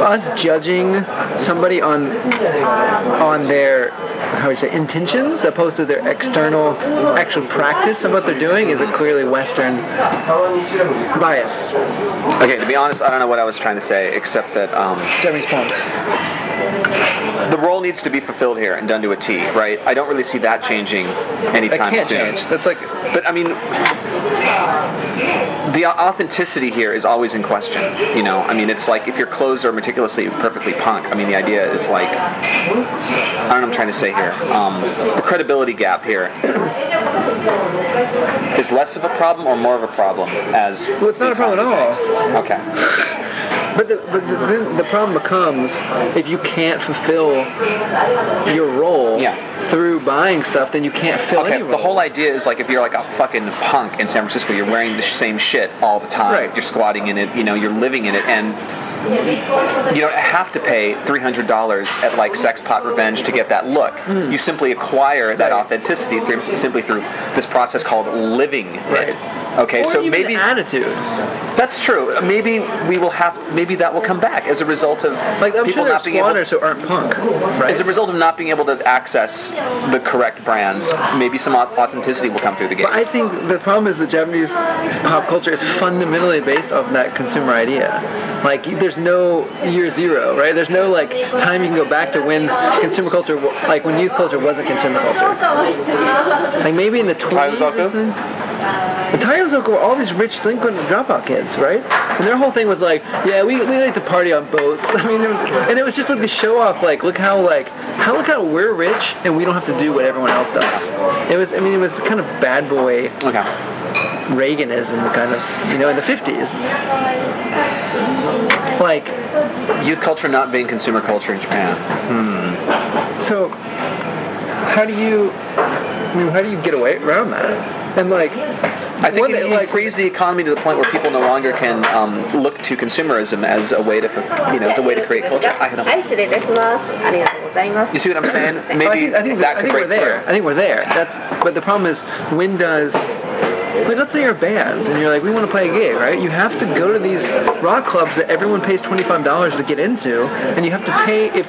D: us judging somebody on on their how would you say intentions opposed to their external actual practice of what they're doing is a clearly Western bias.
C: okay. To be honest, I don't know what I was trying to say, except that um,
D: Jeremy's pumped.
C: The role needs to be fulfilled here and done to a T, right? I don't really see that changing anytime That
D: can't
C: soon.
D: change. That's like
C: But I mean, the authenticity here is always in question. You know, I mean, it's like if your clothes are meticulously, perfectly punk. I mean, the idea is like, I don't know what I'm trying to say here. Um, the credibility gap here is less of a problem or more of a problem as.
D: Well, it's not a problem at all.
C: Okay.
D: But the, but the, then the problem becomes if you can't fulfill your role
C: Yeah.
D: through buying stuff, then you can't fill
C: Okay, the whole idea is like if you're like a fucking punk in San Francisco, you're wearing the same shit all the time.
D: Right.
C: You're squatting in it, you know, you're living in it, and you don't have to pay $300 at like Sex Pot Revenge to get that look. Hmm. You simply acquire that.
D: Right.
C: authenticity through, simply through this process called living
D: Right.
C: it. Okay,
D: or
C: so maybe
D: attitude.
C: that's true. Maybe we will have, maybe that will come back as a result of
D: Like I'm
C: people
D: sure
C: not being able
D: squatters who aren't punk, right?
C: as a result of not being able to access the correct brands, maybe some authenticity will come through the gate.
D: But I think the problem is that Japanese pop culture is fundamentally based off that consumer idea. Like, there's no year zero, right? There's no like time you can go back to when consumer culture, like when youth culture wasn't consumer culture. Like maybe in the 20s or
C: Taiyozoku?
D: something. The Taiyozoku were all these rich delinquent dropout kids, right? And their whole thing was like, yeah, we, we like to party on boats. I mean, it was, and it was just like the show off, like, look how like, how look how we're rich and we don't have to do what everyone else does. It was, I mean, it was kind of bad boy
C: okay.
D: Reaganism, kind of, you know, in the 50s. Like,
C: Youth culture not being consumer culture in Japan.
D: so how do you, I mean, how do you get away around that? And like,
C: I think it,
D: like,
C: frees the economy to the point where people no longer can um, look to consumerism as a way to, you know, as a way to create culture. I don't. You see what I'm saying? Maybe I
D: think, I think
C: that could
D: I think
C: break we're
D: there.
C: Through.
D: I think we're there. That's. But the problem is, when does like, let's say you're a band and you're like, we want to play a gig, right? You have to go to these rock clubs that everyone pays $25 to get into, and you have to pay if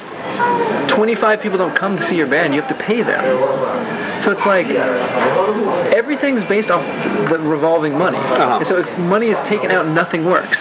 D: twenty five people don't come to see your band, you have to pay them. So it's like everything's based off the revolving money.
C: Uh-huh.
D: And so if money is taken out, nothing works.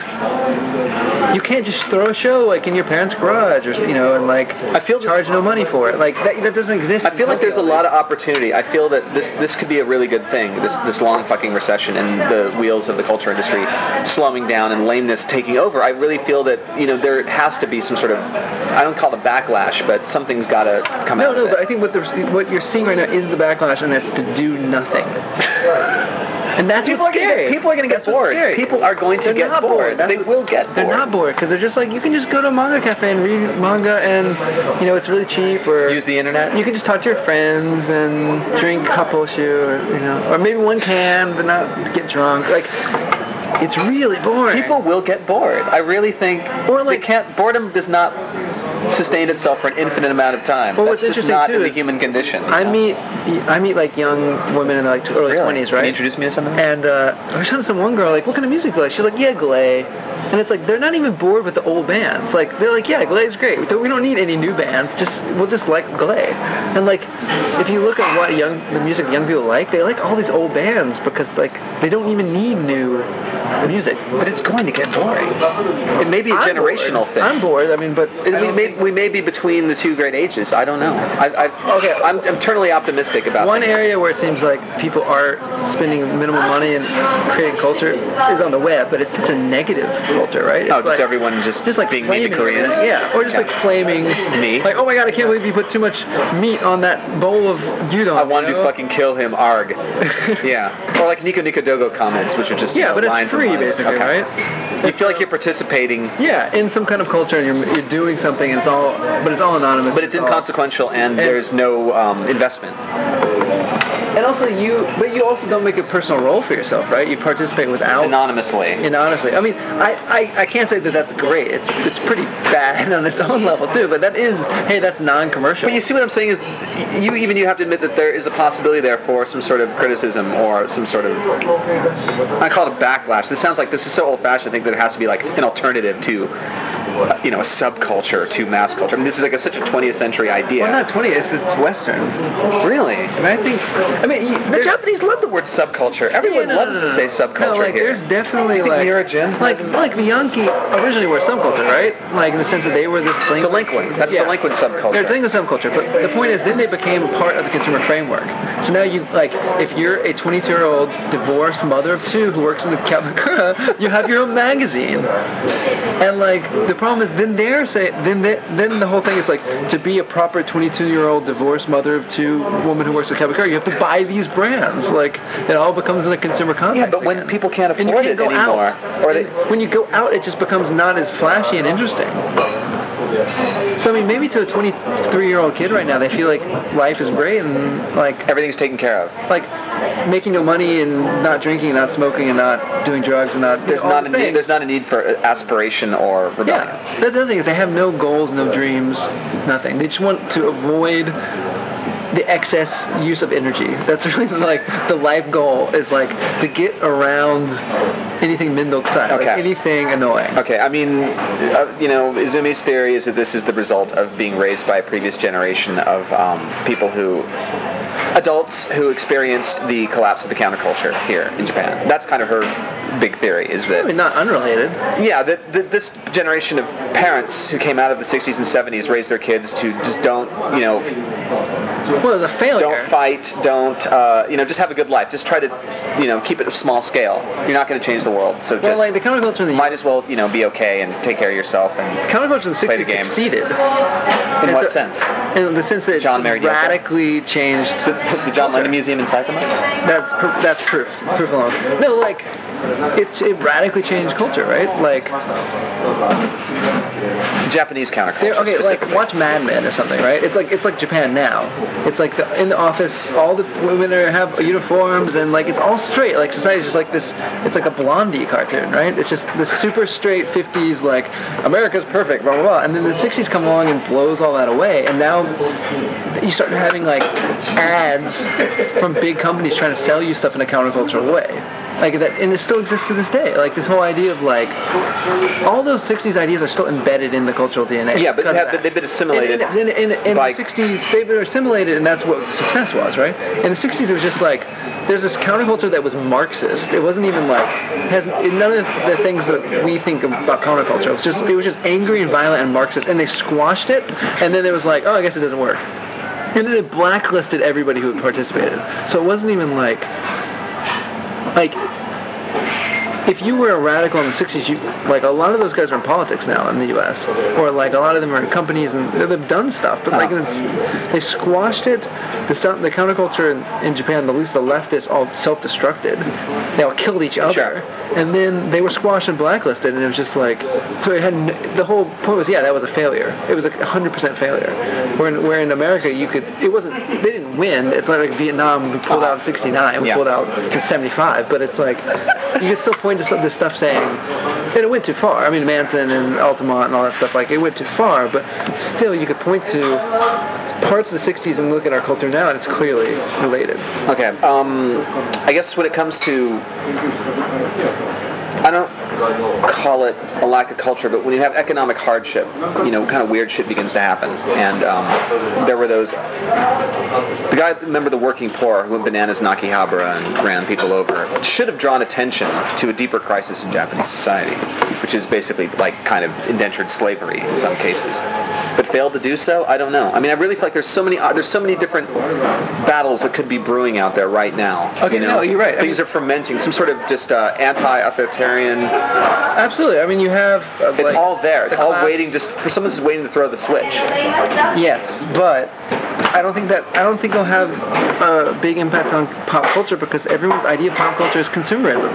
D: You can't just throw a show like in your parents' garage or you know and like
C: I feel
D: charge no money for it. Like that, that doesn't exist.
C: I feel like there's a lot of opportunity. I feel that this this could be a really good thing. This this long fucking recession and the wheels of the culture industry slowing down and lameness taking over. I really feel that you know there has to be some sort of I don't call it a backlash, but something's got to come
D: No,
C: out
D: no,
C: of
D: but I think what the, what you're seeing right now is the backlash, and that's to do nothing. And that's
C: People are
D: what's
C: gonna
D: scary.
C: get, people are going to get bored. People are going to
D: They're
C: get
D: not
C: bored. They
D: what-
C: will get bored.
D: They're not bored because they're just like you can just go to a manga cafe and read manga, and you know it's really cheap. Or
C: Use the internet.
D: You can just talk to your friends and drink happoshu, or you know, or maybe one can, but not get drunk. Like it's really boring.
C: People will get bored. I really think.
D: Or like,
C: can't. Boredom does not sustain itself for an infinite amount of time.
D: Well,
C: That's
D: what's
C: just
D: interesting
C: not
D: too
C: in the human condition.
D: I
C: know?
D: meet I meet like young women in like early
C: Really?
D: twenties,
C: Can you
D: right?
C: introduce me to something?
D: And uh, I was talking to some one girl, like, what kind of music do you like? She's like, yeah, Glay. And it's like, they're not even bored with the old bands. Like, they're like, yeah, Glay's great. We don't, we don't need any new bands. Just, we'll just like Glay. And like, if you look at what young, the music young people like, they like all these old bands because like, they don't even need new music.
C: But it's going to get boring. It may be a
D: I'm
C: generational
D: bored.
C: thing.
D: I'm bored. I mean, but
C: It- we may we may be between the two great ages. I don't know. I, I,
D: Okay.
C: I'm eternally optimistic about
D: One
C: things.
D: area where it seems like people are spending minimal money and creating culture is on the web, but it's such a negative culture, right? It's
C: Oh, just
D: like-
C: everyone just,
D: just like
C: being mean to Koreans.
D: Yeah, or just like flaming
C: Me?
D: Like, oh my god, I can't believe you put too much meat on that bowl of gyudon.
C: I wanted
D: you
C: to fucking kill him, arg. yeah. Or like Nico Nico Douga comments, which are just you
D: Yeah,
C: know,
D: but it's
C: lines
D: free basically,
C: Okay.
D: right?
C: You feel like you're participating,
D: Yeah, in some kind of culture, and you're, you're doing something, and it's all, but it's all anonymous.
C: but it's inconsequential and there's no um, investment.
D: And also, you, but you also don't make a personal role for yourself, right? You participate without
C: Anonymously.
D: Anonymously. I mean, I, I, I can't say that that's great. It's it's pretty bad on its own level too. But that is, hey, that's non-commercial.
C: But you see what I'm saying is, you even you have to admit that there is a possibility there for some sort of criticism or some sort of I call it a backlash. This sounds like this is so old-fashioned. I think that it has to be like an alternative to, uh, you know, a subculture to mass culture. I mean, this is like a, such a 20th century idea.
D: well, not 20th, It's, it's Western.
C: really.
D: And I think, I mean,
C: The Japanese love the word subculture. Everyone
D: Yeah, no,
C: loves
D: no, no,
C: to say subculture
D: No, like
C: here.
D: there's definitely like
C: Miragen's
D: like like the Yankee originally were subculture, right? Like in the sense that they were this thing.
C: Delinquent. That's delinquent subculture.
D: They're delinquent subculture. But the point is, then they became part of the consumer framework. So now you like, if you're a 22-year-old divorced mother of two who works in the kyabakura, you have your own magazine. And like the problem is, then they're say, then they, then the whole thing is like to be a proper 22-year-old divorced mother of two woman who works at kyabakura, you have to buy these brands. Like it all becomes in a consumer context.
C: Yeah, but when people can't
D: and you
C: afford
D: can't
C: it
D: go
C: anymore,
D: out.
C: or they-
D: And when you go out, it just becomes not as flashy and interesting. So I mean, maybe to a 23-year-old kid right now, they feel like life is great and like
C: Everything's taken care of.
D: like making no money and not drinking, not smoking, and not doing drugs and not
C: There's not a need, there's not a need for uh, aspiration or rebellion.
D: Yeah, that's the other thing is they have no goals, no dreams, nothing. They just want to avoid the excess use of energy. That's really like the life goal is like to get around anything Mendokusai, like
C: Okay.
D: anything annoying.
C: Okay, I mean, uh, you know, Izumi's theory is that this is the result of being raised by a previous generation of um, people who, adults who experienced the collapse of the counterculture here in Japan. That's kind of her big theory, is that.
D: I mean, not unrelated.
C: yeah, that, that this generation of parents who came out of the 60s and 70s raised their kids to just don't, you know,
D: Well, it was a failure.
C: don't fight, don't, uh, you know, just have a good life. Just try to, you know, keep it a small scale. You're not going to change the world, so
D: well,
C: just
D: like the counterculture in the
C: might as well, you know, be okay and take care of yourself and
D: counterculture in the 60s
C: Play the game.
D: succeeded.
C: In
D: And
C: what
D: so-
C: sense?
D: In the sense that
C: John Yoko?
D: radically changed.
C: The, the John Lennon Museum in Saitama?
D: That's pr- that's proof. Proof alone. No, like it, it radically changed culture, right? Like
C: Japanese counterculture.
D: Okay, like watch Mad Men or something, right? It's like it's like Japan now. It's like the, in the office, all the women are, have uniforms and like it's all straight. Like society's just like this. It's like a Blondie cartoon, right? It's just this super straight '50s like America's perfect, blah blah blah. And then the '60s come along and blows all that away, and now you start having like ads from big companies trying to sell you stuff in a countercultural way. Like that, and it still exists to this day. Like this whole idea of like all those '60s ideas are still embedded in the cultural DNA.
C: Yeah, but they've
D: that.
C: they've been assimilated
D: In, in, in, in the '60s, they've been assimilated, and that's what success was, right? In the '60s, it was just like there's this counterculture that was Marxist. It wasn't even like has none of the things that we think about counterculture. It was just it was just angry and violent and Marxist, and they squashed it, and then it was like, oh, I guess it doesn't work. And then it blacklisted everybody who participated. So it wasn't even like like if you were a radical in the 60s, you like a lot of those guys are in politics now in the U.S. or like a lot of them are in companies and they've done stuff, but like oh. it's, they squashed it. The the counterculture in, in Japan, at least the leftists, all self-destructed. They all killed each other,
C: Sure.
D: and then they were squashed and blacklisted, and it was just like so. It had the whole point was yeah, that was a failure. It was a 100% failure. Where in, where in America you could it wasn't they didn't win. It's not like Vietnam we pulled uh-huh. out in 69, we
C: Yeah.
D: pulled out to 75, but it's like you could still point to some- this stuff saying, and it went too far. I mean, Manson and Altamont and all that stuff, like it went too far. But still, you could point to parts of the '60s and look at our culture now, and it's clearly related.
C: Okay. Um, I guess when it comes to, I don't call it a lack of culture, but when you have economic hardship, you know, kind of weird shit begins to happen. And um, there were those. The guy, remember the working poor who went bananas in Akihabara and ran people over, should have drawn attention to a deeper crisis in Japanese society, which is basically like kind of indentured slavery in some cases, but failed to do so. I don't know. I mean, I really feel like there's so many uh, there's so many different battles that could be brewing out there right now.
D: Okay,
C: you know?
D: no, you're right. I
C: Things are fermenting. Some sort of just uh, anti-authoritarian.
D: Absolutely. I mean, you have. Uh,
C: It's
D: like,
C: all there. It's
D: the
C: all
D: class-
C: waiting. Just for someone's just waiting to throw the switch.
D: Yes, but I don't think that I don't think they'll have a big impact on pop culture because everyone's idea of pop culture is consumerism.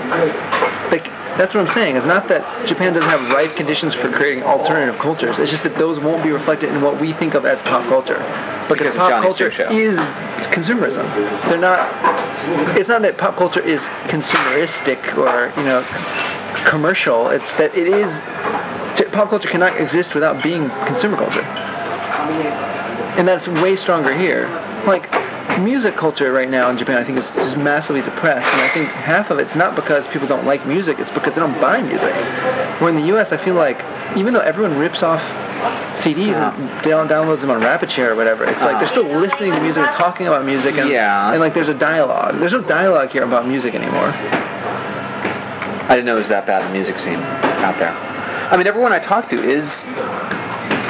D: Like that's what I'm saying. It's not that Japan doesn't have ripe conditions for creating alternative cultures. It's just that those won't be reflected in what we think of as pop culture.
C: Because
D: Because, pop culture
C: Show.
D: is consumerism. They're not. It's not that pop culture is consumeristic or you know commercial. It's that it is. Pop culture cannot exist without being consumer culture and that's way stronger here. Like music culture right now in Japan, I think is just massively depressed, and I think half of it's not because people don't like music; it's because they don't buy music. Where in the U.S., I feel like even though everyone rips off CDs and down, downloads them on RapidShare or whatever, it's like they're still listening to music and talking about music, and
C: Yeah.
D: and like there's a dialogue. There's no dialogue here about music anymore.
C: I didn't know it was that bad the music scene out there. I mean, everyone I talk to is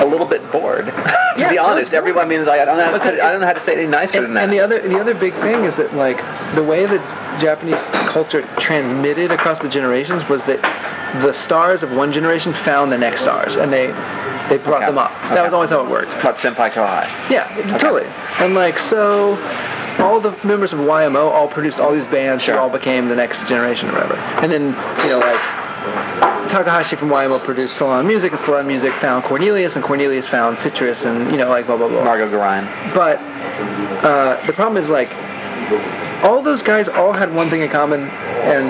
C: a little bit bored. to
D: Yeah,
C: be honest, everyone means like I don't know. How to, I don't know how to say it any nicer than
D: And,
C: that.
D: and the other the other big thing is that like the way that Japanese culture transmitted across the generations was that the stars of one generation found the next stars and they they brought
C: Okay.
D: them up.
C: Okay.
D: That was always how it worked.
C: About Senpai Kohai.
D: Yeah, totally. And like so all the members of YMO all produced all these bands
C: Sure.
D: who all became the next generation or whatever. And then, you know, like Takahashi from YMO produced Salon Music, and Salon Music found Cornelius, and Cornelius found Citrus, and you know, like blah blah blah.
C: Margot Garayan.
D: But uh, the problem is like all those guys all had one thing in common, and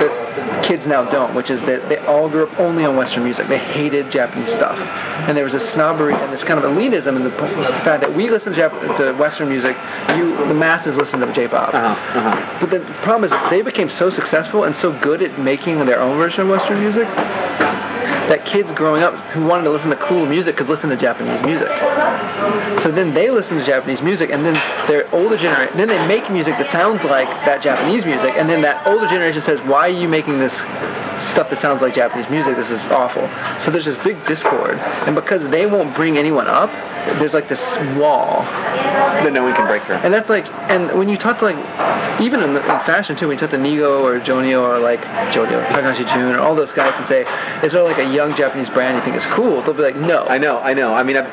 D: that kids now don't, which is that they all grew up only on Western music. They hated Japanese stuff, and there was a snobbery and this kind of elitism in the, fact that we listen to, Jap- to Western music, you the masses listen to J-pop.
C: Uh huh. Uh huh.
D: But the problem is they became so successful and so good at making their own version of Western music that kids growing up who wanted to listen to cool music could listen to Japanese music. So then they listen to Japanese music, and then their older generation, then they make music that sounds like that Japanese music, and then that older generation says, "Why are you making this stuff that sounds like Japanese music? This is awful." So there's this big discord, and because they won't bring anyone up, there's like this wall
C: That no one can break through.
D: and that's like, and when you talk to like, even in, in fashion too, when you talk to Nigo or Jonio or like Jonio, Takahashi Jun or all those guys and say, is there like a young Japanese brand you think is cool? They'll be like, no.
C: I know, I know. I mean, I've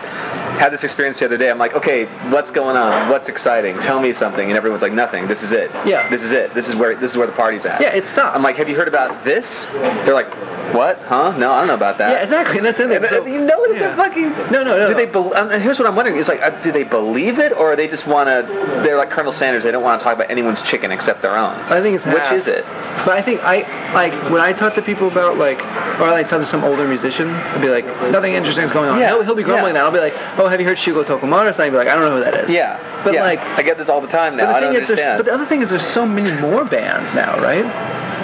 C: had this experience the other day. I'm like, okay, what's going on? What's exciting? Tell me something. And everyone's like, nothing. This is it.
D: Yeah.
C: This is it. This is where this is where the party's at.
D: Yeah, it's not.
C: I'm like, have you heard about this? They're like, what? Huh? No, I don't know about that.
D: yeah, exactly. And that's the
C: And,
D: thing.
C: uh,
D: So-
C: you know that
D: yeah.
C: they're fucking.
D: No, no, no.
C: Do they? Be- and here's what I'm wondering: is like, uh, do they believe it, or they just want to? They're like Colonel Sanders. They don't want to talk about anyone's chicken except their own.
D: I think it's
C: Which
D: half.
C: is it?
D: But I think I like when I talk to people about like, or I like talk to some older musician, I'd be like, nothing interesting is going on.
C: Yeah,
D: He'll, he'll be grumbling
C: yeah.
D: now. I'll be like, oh, have you heard Shugo Tokumaru? And I'd be like, I don't know who that is.
C: Yeah.
D: But
C: yeah.
D: like,
C: I get this all the time now.
D: the
C: I don't
D: is,
C: understand.
D: But the other thing is, there's so many more bands now, right?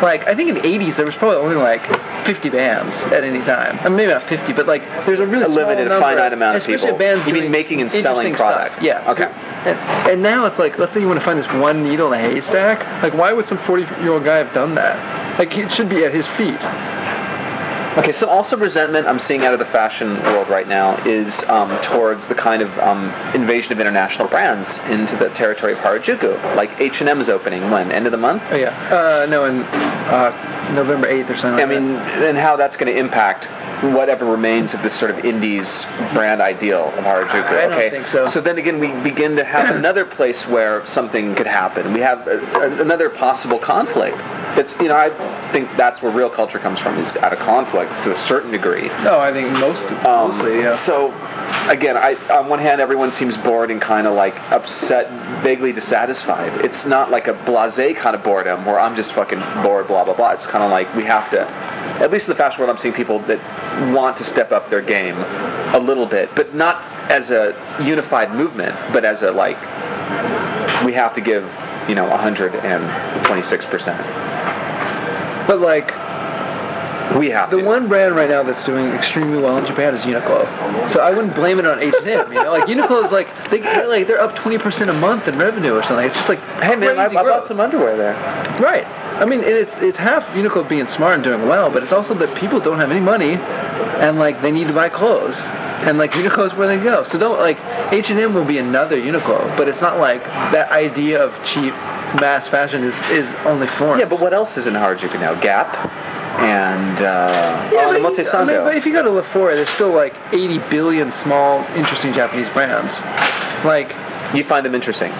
D: Like, I think in the 80s there was probably only like 50 bands at any time. I mean, maybe not 50, but like there's a really
C: A limited, finite amount of
D: especially
C: people.
D: Bands
C: You mean making and selling
D: interesting stuff.
C: product?
D: Yeah.
C: Okay.
D: And, and now it's like, let's say you want to find this one needle in a haystack. Like, why would some 40-year-old guy have done that? Like, it should be at his feet.
C: Okay, so also resentment I'm seeing out of the fashion world right now is um, towards the kind of um, invasion of international brands into the territory of Harajuku. Like H&M is opening when end of the month.
D: Oh yeah. Uh, no, in uh, November 8th or something.
C: I
D: like
C: mean, and how that's going to impact whatever remains of this sort of indies brand ideal of Harajuku.
D: I don't
C: okay,
D: think so.
C: So then again, we begin to have another place where something could happen. We have a, a- another possible conflict. It's you know I think that's where real culture comes from is out of conflict to a certain degree.
D: No, I think most,
C: Um,
D: mostly, yeah.
C: So again, I, on one hand, everyone seems bored and kind of like upset, vaguely dissatisfied. It's not like a blasé kind of boredom where I'm just fucking bored, blah blah blah. It's kind of like we have to. At least in the fashion world, I'm seeing people that want to step up their game a little bit, but not as a unified movement, but as a like we have to give, you know, 126 percent.
D: But like
C: We have
D: the
C: to.
D: one brand right now that's doing extremely well in Japan is Uniqlo. So I wouldn't blame it on H&M. You know, like Uniqlo is like they, they're like they're up 20% a month in revenue or something. It's just like
C: Hey man, I, I bought some underwear there.
D: Right. I mean, and it's it's half Uniqlo being smart and doing well, but it's also that people don't have any money, and like they need to buy clothes, and like Uniqlo is where they go. So don't like H and M will be another Uniqlo, but it's not like that idea of cheap mass fashion is is only foreign.
C: Yeah, but what else is in Harajuku now? Gap and uh,
D: Yeah,
C: oh, the
D: but, I mean, but if you go to Laforet, there's still like 80 billion small, interesting Japanese brands. Like,
C: you find them interesting.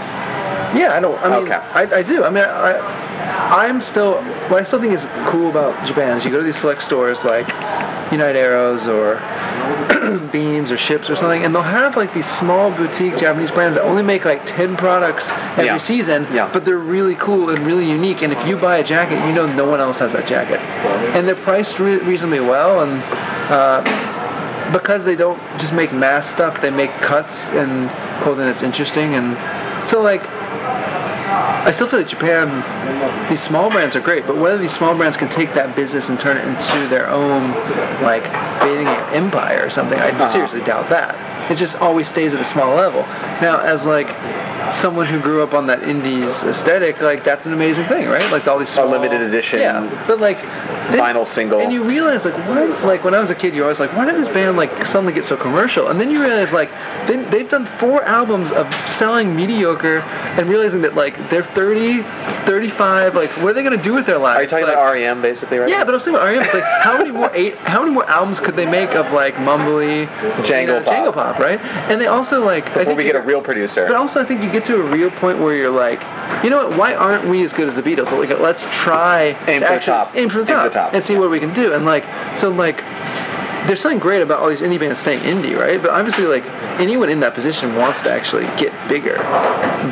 D: Yeah, I don't. I mean,
C: Okay.
D: I, I do. I mean, I, I'm still. What I still think is cool about Japan is you go to these select stores like United Arrows or Beams or Ships or something, and they'll have like these small boutique Japanese brands that only make like 10 products every
C: Yeah.
D: season,
C: Yeah.
D: but they're really cool and really unique. And if you buy a jacket, you know no one else has that jacket, and they're priced re- reasonably well and. Uh, because they don't just make mass stuff, they make cuts and clothing that's interesting, and so like I still feel like Japan, these small brands are great, but whether these small brands can take that business and turn it into their own, like, bathing empire or something, I
C: Uh-huh.
D: seriously doubt that. It just always stays at a small level. Now, as like someone who grew up on that indies aesthetic, like that's an amazing thing, right? Like all these small,
C: limited edition
D: yeah. But like then-
C: vinyl single.
D: and you realize like why like when I was a kid you're always like why did this band like suddenly get so commercial and then you realize like they, they've done four albums of selling mediocre and realizing that like they're 30 35 like what are they going to do with their lives
C: Are you talking
D: like,
C: about REM basically right
D: yeah,
C: now?
D: but I'm saying R.E.M. Like how many more eight, how many more albums could they make of like mumbly,
C: Jangle
D: you know,
C: pop.
D: jangle pop, right? And they also like I
C: Before
D: think
C: we get a real producer.
D: but also, I think you get to a real point where you're like, you know what? Why aren't we as good as the Beatles? So, like, let's try
C: Aim
D: to
C: for the top.
D: aim for the
C: Aim for
D: top,
C: the top.
D: and see what we can do. And like, so like, there's something great about all these indie bands staying indie, right? But obviously, like, anyone in that position wants to actually get bigger.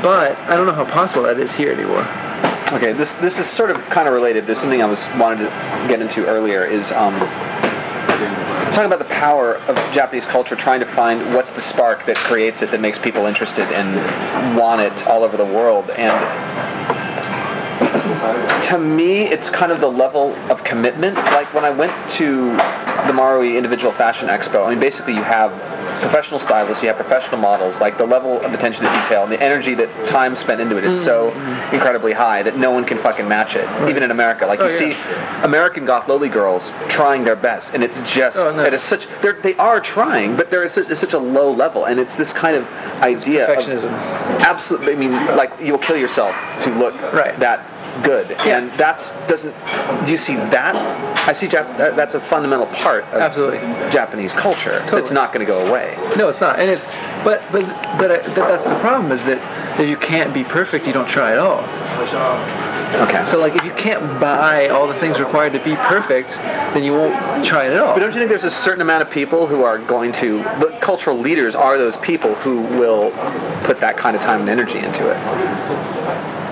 D: But I don't know how possible that is here anymore.
C: Okay, this this is sort of kind of related. There's something I was wanted to get into earlier. Is um, talking about the power of Japanese culture, trying to find what's the spark that creates it, that makes people interested and want it all over the world. And to me, it's kind of the level of commitment. Like when I went to the Marui Individual Fashion Expo, I mean, basically you have professional stylists, you have professional models. Like the level of attention to detail and the energy that time spent into it is so mm. incredibly high that no one can fucking match it, even in America. Like
D: Oh,
C: you
D: yeah.
C: see American goth loli girls trying their best, and it's just
D: Oh, no.
C: it is such they're, they are trying, but they're at such, such a low level, and it's this kind of idea of
D: Perfectionism.
C: absolutely. I mean, like you'll kill yourself to look
D: Right.
C: that good,
D: Yeah.
C: and that's doesn't. Do you see that? I see Jap- that, that's a fundamental part of
D: Absolutely.
C: Japanese culture
D: Totally.
C: not going to go away.
D: No, it's not. And it's but but but, uh, but that's the problem is that if you can't be perfect, you don't try at all.
C: Okay.
D: So like if you can't buy all the things required to be perfect, then you won't try it at all.
C: But don't you think there's a certain amount of people who are going to, the cultural leaders are those people who will put that kind of time and energy into it?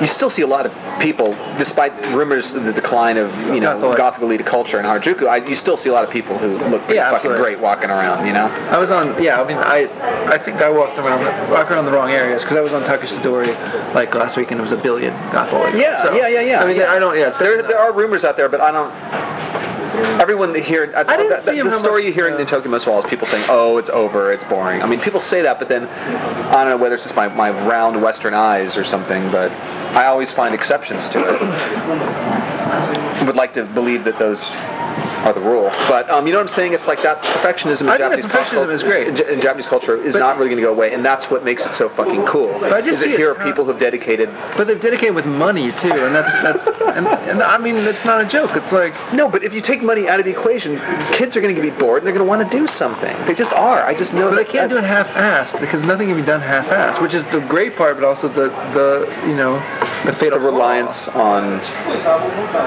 C: You still see a lot of people, despite rumors of the decline of, you know,
D: Gothic.
C: Gothic elite culture in Harajuku, I, you still see a lot of people who look pretty
D: Yeah,
C: fucking
D: absolutely.
C: great walking around, you know?
D: I was on yeah. I mean I I think I walked around walked around the wrong areas because I was on Takeshitadori like last week and it was a billion gothloli.
C: Yeah,
D: so,
C: yeah, yeah, yeah.
D: I mean
C: yeah.
D: I don't yeah.
C: There, there are rumors out there, but I don't. Everyone that hear I,
D: didn't
C: that,
D: see
C: the story
D: much-
C: you're hearing
D: yeah.
C: in Tokyo Most Wall is people saying, "Oh, it's over, it's boring." I mean, people say that, but then I don't know whether it's just my, my round Western eyes or something, but I always find exceptions to it. I would like to believe that those are the rule, but um, you know what I'm saying? It's like that perfectionism in
D: I think
C: Japanese
D: perfectionism
C: culture
D: is great.
C: In, in Japanese culture is
D: But-
C: not really going to go away, and that's what makes it so fucking cool.
D: But I just
C: is
D: see it
C: here are people who've dedicated
D: But they've dedicated with money too, and that's that's and, and I mean it's not a joke. It's like
C: No, but if you take money out of the equation, kids are going to be bored and they're going to want to do something. They just are. I just know
D: But they can't do it half-assed because nothing can be done half-assed, which is the great part, but also the the you know the fatal
C: the reliance on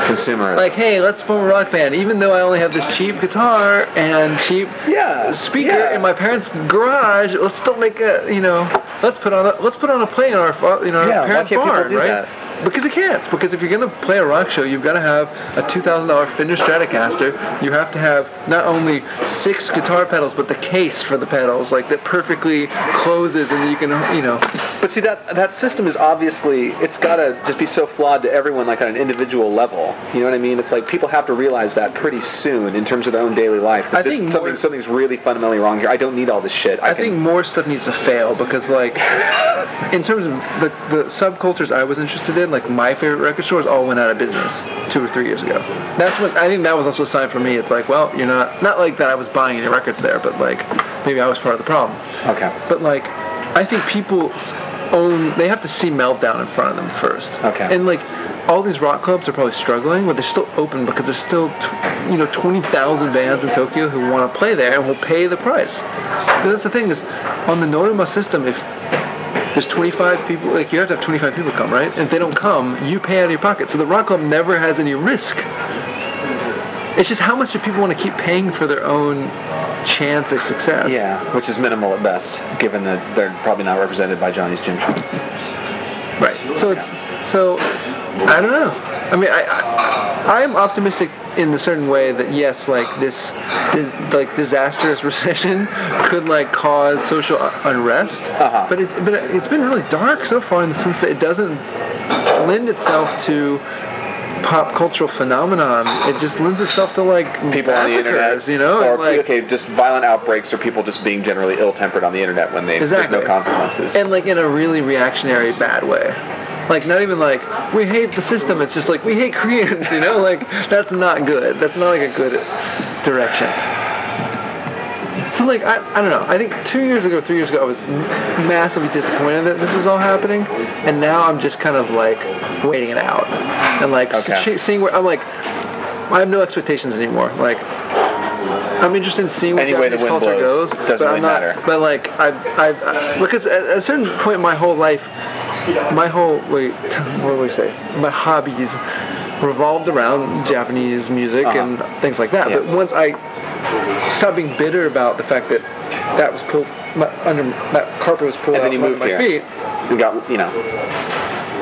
C: consumers.
D: Like, hey, let's form a rock band, even though I only have this cheap guitar and cheap
C: Yeah,
D: speaker
C: yeah.
D: in my parents' garage. Let's still make a, you know, let's put on a let's put on a play in our you know
C: Yeah,
D: our parents' barn,
C: do
D: right?
C: that?
D: Because it can't. Because if you're gonna play a rock show, you've got to have a two thousand dollar Fender Stratocaster. You have to have not only six guitar pedals, but the case for the pedals, like that perfectly closes, and you can, you know,
C: But see that that system is obviously it's got to just be so flawed to everyone like on an individual level. You know what I mean? It's like people have to realize that pretty soon in terms of their own daily life.
D: I think
C: something
D: more-
C: something's really fundamentally wrong here. I don't need all this shit. I,
D: I
C: can,
D: think more stuff needs to fail because, like, in terms of the, the subcultures I was interested in, like my favorite record stores all went out of business two or three years ago. That's when I think that was also a sign for me. It's like, well, you're not not like that I was buying any records there, but like maybe I was part of the problem.
C: okay.
D: But like, I think people own they have to see meltdown in front of them first.
C: Okay.
D: And like, all these rock clubs are probably struggling, but they're still open because there's still, t- you know, 20,000 bands in Tokyo who want to play there and will pay the price. But that's the thing is, on the noruma system, if there's 25 people, like you have to have 25 people come, right? And if they don't come, you pay out of your pocket. So the rock club never has any risk. It's just how much do people want to keep paying for their own chance of success?
C: Yeah, which is minimal at best, given that they're probably not represented by Johnny's Jimusho.
D: Right. So it's so I don't know. I mean, I, I I'm optimistic in a certain way that yes, like this, dis- like disastrous recession could like cause social unrest.
C: Uh-huh.
D: But it's but it's been really dark so far in the sense that it doesn't lend itself to pop cultural phenomenon. It just lends itself to like
C: People on the internet,
D: you know,
C: or
D: like,
C: okay, just violent outbreaks, or people just being generally ill-tempered on the internet when they
D: Exactly.
C: there's no consequences.
D: and like in a really reactionary bad way like not even like we hate the system it's just like we hate koreans you know like that's not good that's not like a good direction so like I, I don't know i think two years ago three years ago i was massively disappointed that this was all happening and now i'm just kind of like waiting it out and like
C: Okay.
D: seeing where i'm like i have no expectations anymore like I'm interested in seeing where
C: Any
D: Japanese culture
C: blows,
D: goes,
C: doesn't
D: but
C: really
D: I'm not,
C: matter.
D: But like I've, I've, I, because at, at a certain point in my whole life, my whole wait, what do we say? My hobbies revolved around Japanese music
C: Uh-huh.
D: and things like that.
C: Yeah.
D: But once I stopped being bitter about the fact that that was pulled my, under that carpet was pulled
C: And then you moved
D: my
C: here.
D: feet.
C: and got you know,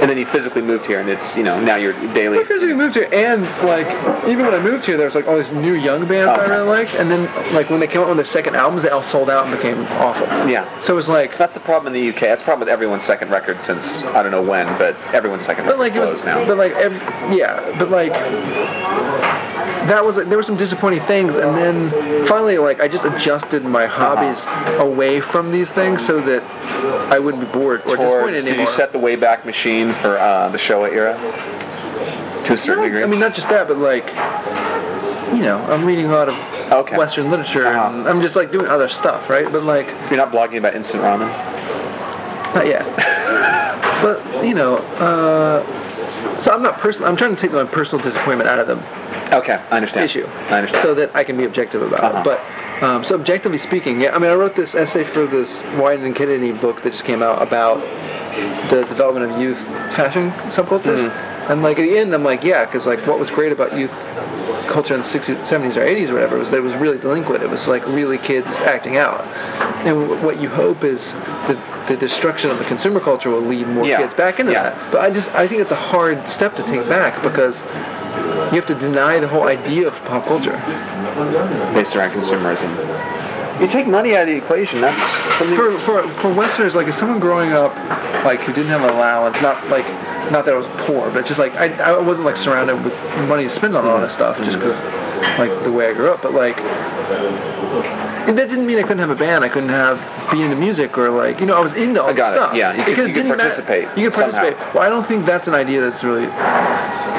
C: and then you physically moved here, and it's you know now you're daily.
D: I physically moved here, and like even when I moved here, there was like all these new young bands I
C: oh,
D: really liked, and then like when they came out with their second albums, they all sold out and became awful.
C: Yeah.
D: So it was like,
C: That's the problem in the UK. That's the problem with everyone's second record since I don't know when, but everyone's second
D: but
C: record
D: like it was,
C: now.
D: but like ev yeah, but like that was there were some disappointing things, and then finally like I just adjusted my hobbies away from these things so that I wouldn't be bored or
C: Towards,
D: disappointed
C: did you set the Wayback Machine for uh, the Showa era to a certain
D: No,
C: degree?
D: I mean, not just that, but like, you know, I'm reading a lot of
C: Okay.
D: Western literature,
C: Uh-huh.
D: and I'm just like doing other stuff, right? But like,
C: you're not blogging about instant ramen.
D: not yet. but you know, uh, so I'm not personal. I'm trying to take my personal disappointment out of the
C: Okay, I understand.
D: issue,
C: I understand.
D: so that I can be objective about
C: Uh-huh.
D: it. But um, so objectively speaking, yeah, I mean, I wrote this essay for this Wine and Kennedy book that just came out about the development of youth fashion subcultures.
C: Mm-hmm.
D: And like at the end, I'm like, yeah, because like what was great about youth culture in the 60s, 70s or 80s or whatever was that it was really delinquent. It was like really kids acting out. And w- what you hope is that the destruction of the consumer culture will lead more
C: Yeah.
D: kids back into
C: Yeah.
D: that. But I just I think it's a hard step to take back because you have to deny the whole idea of pop culture.
C: Based around consumerism. You take money out of the equation. That's something.
D: For, for, for Westerners, like, if someone growing up, like, who didn't have an allowance, not, like, not that I was poor, but just, like, I, I wasn't, like, surrounded with money to spend on all this stuff, just because, like, the way I grew up, but, like, and that didn't mean I couldn't have a band, I couldn't have, be into music, or, like, you know, I was into all
C: I got
D: this
C: it.
D: stuff.
C: Yeah, you could- you could
D: matter-
C: participate
D: You could
C: somehow.
D: Well, I don't think that's an idea that's really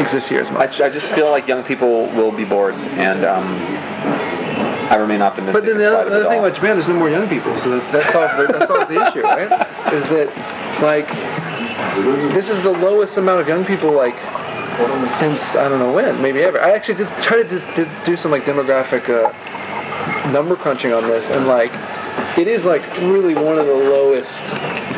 D: exists here as
C: I. I just feel like young people will be bored, and um, I remain optimistic.
D: But then the other, the other thing about Japan, there's no more young people, so that, that solves the, that solves the issue, right? Is that like this is the lowest amount of young people like since I don't know when, maybe ever. I actually did try to d- d- do some like demographic uh, number crunching on this, and like it is like really one of the lowest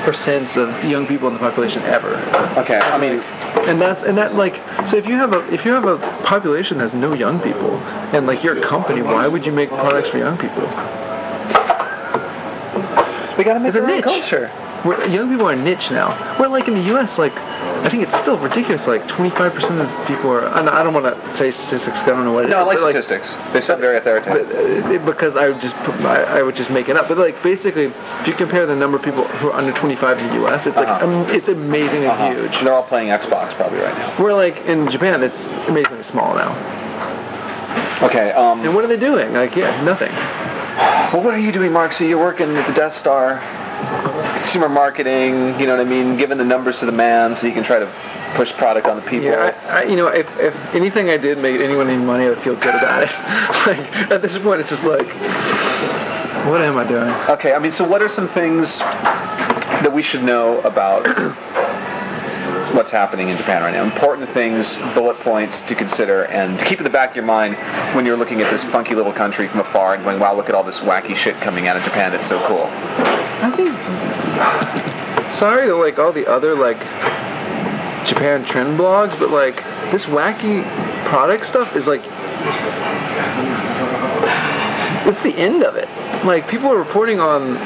D: percents of young people in the population ever.
C: Okay, I mean,
D: And that's and that like so if you have a if you have a population that's no young people and like you're company, why would you make products for young people?
C: We gotta make
D: It's a
C: our own
D: niche.
C: culture.
D: Where young people are niche now. We're like in the U.S., like I think it's still ridiculous. Like 25% of people are. and I don't want to say statistics. 'cause I don't know what it is.
C: No, I like
D: but,
C: statistics. They sound very
D: But,
C: authoritative.
D: uh, because I would just put, I, I would just make it up. But like basically, if you compare the number of people who are under 25 in the U.S., it's like
C: Uh-huh.
D: um, it's amazingly
C: Uh-huh.
D: huge.
C: They're all playing Xbox probably right now.
D: We're like in Japan, it's amazingly small now.
C: Okay. Um,
D: And what are they doing? Like yeah, nothing.
C: Well, what are you doing, Mark? So you're working at the Death Star, consumer marketing. You know what I mean? Giving the numbers to the man so you can try to push product on the people.
D: Yeah, I, I, you know, if, if anything I did made anyone any money, I would feel good about it. like at this point, it's just like, what am I doing?
C: Okay, I mean, so what are some things that we should know about what's happening in Japan right now? Important things, bullet points to consider, and to keep in the back of your mind when you're looking at this funky little country from afar and going, wow, look at all this wacky shit coming out of Japan. It's so cool.
D: I think. Sorry to like all the other like Japan trend blogs, but like this wacky product stuff is like it's the end of it. Like people are reporting on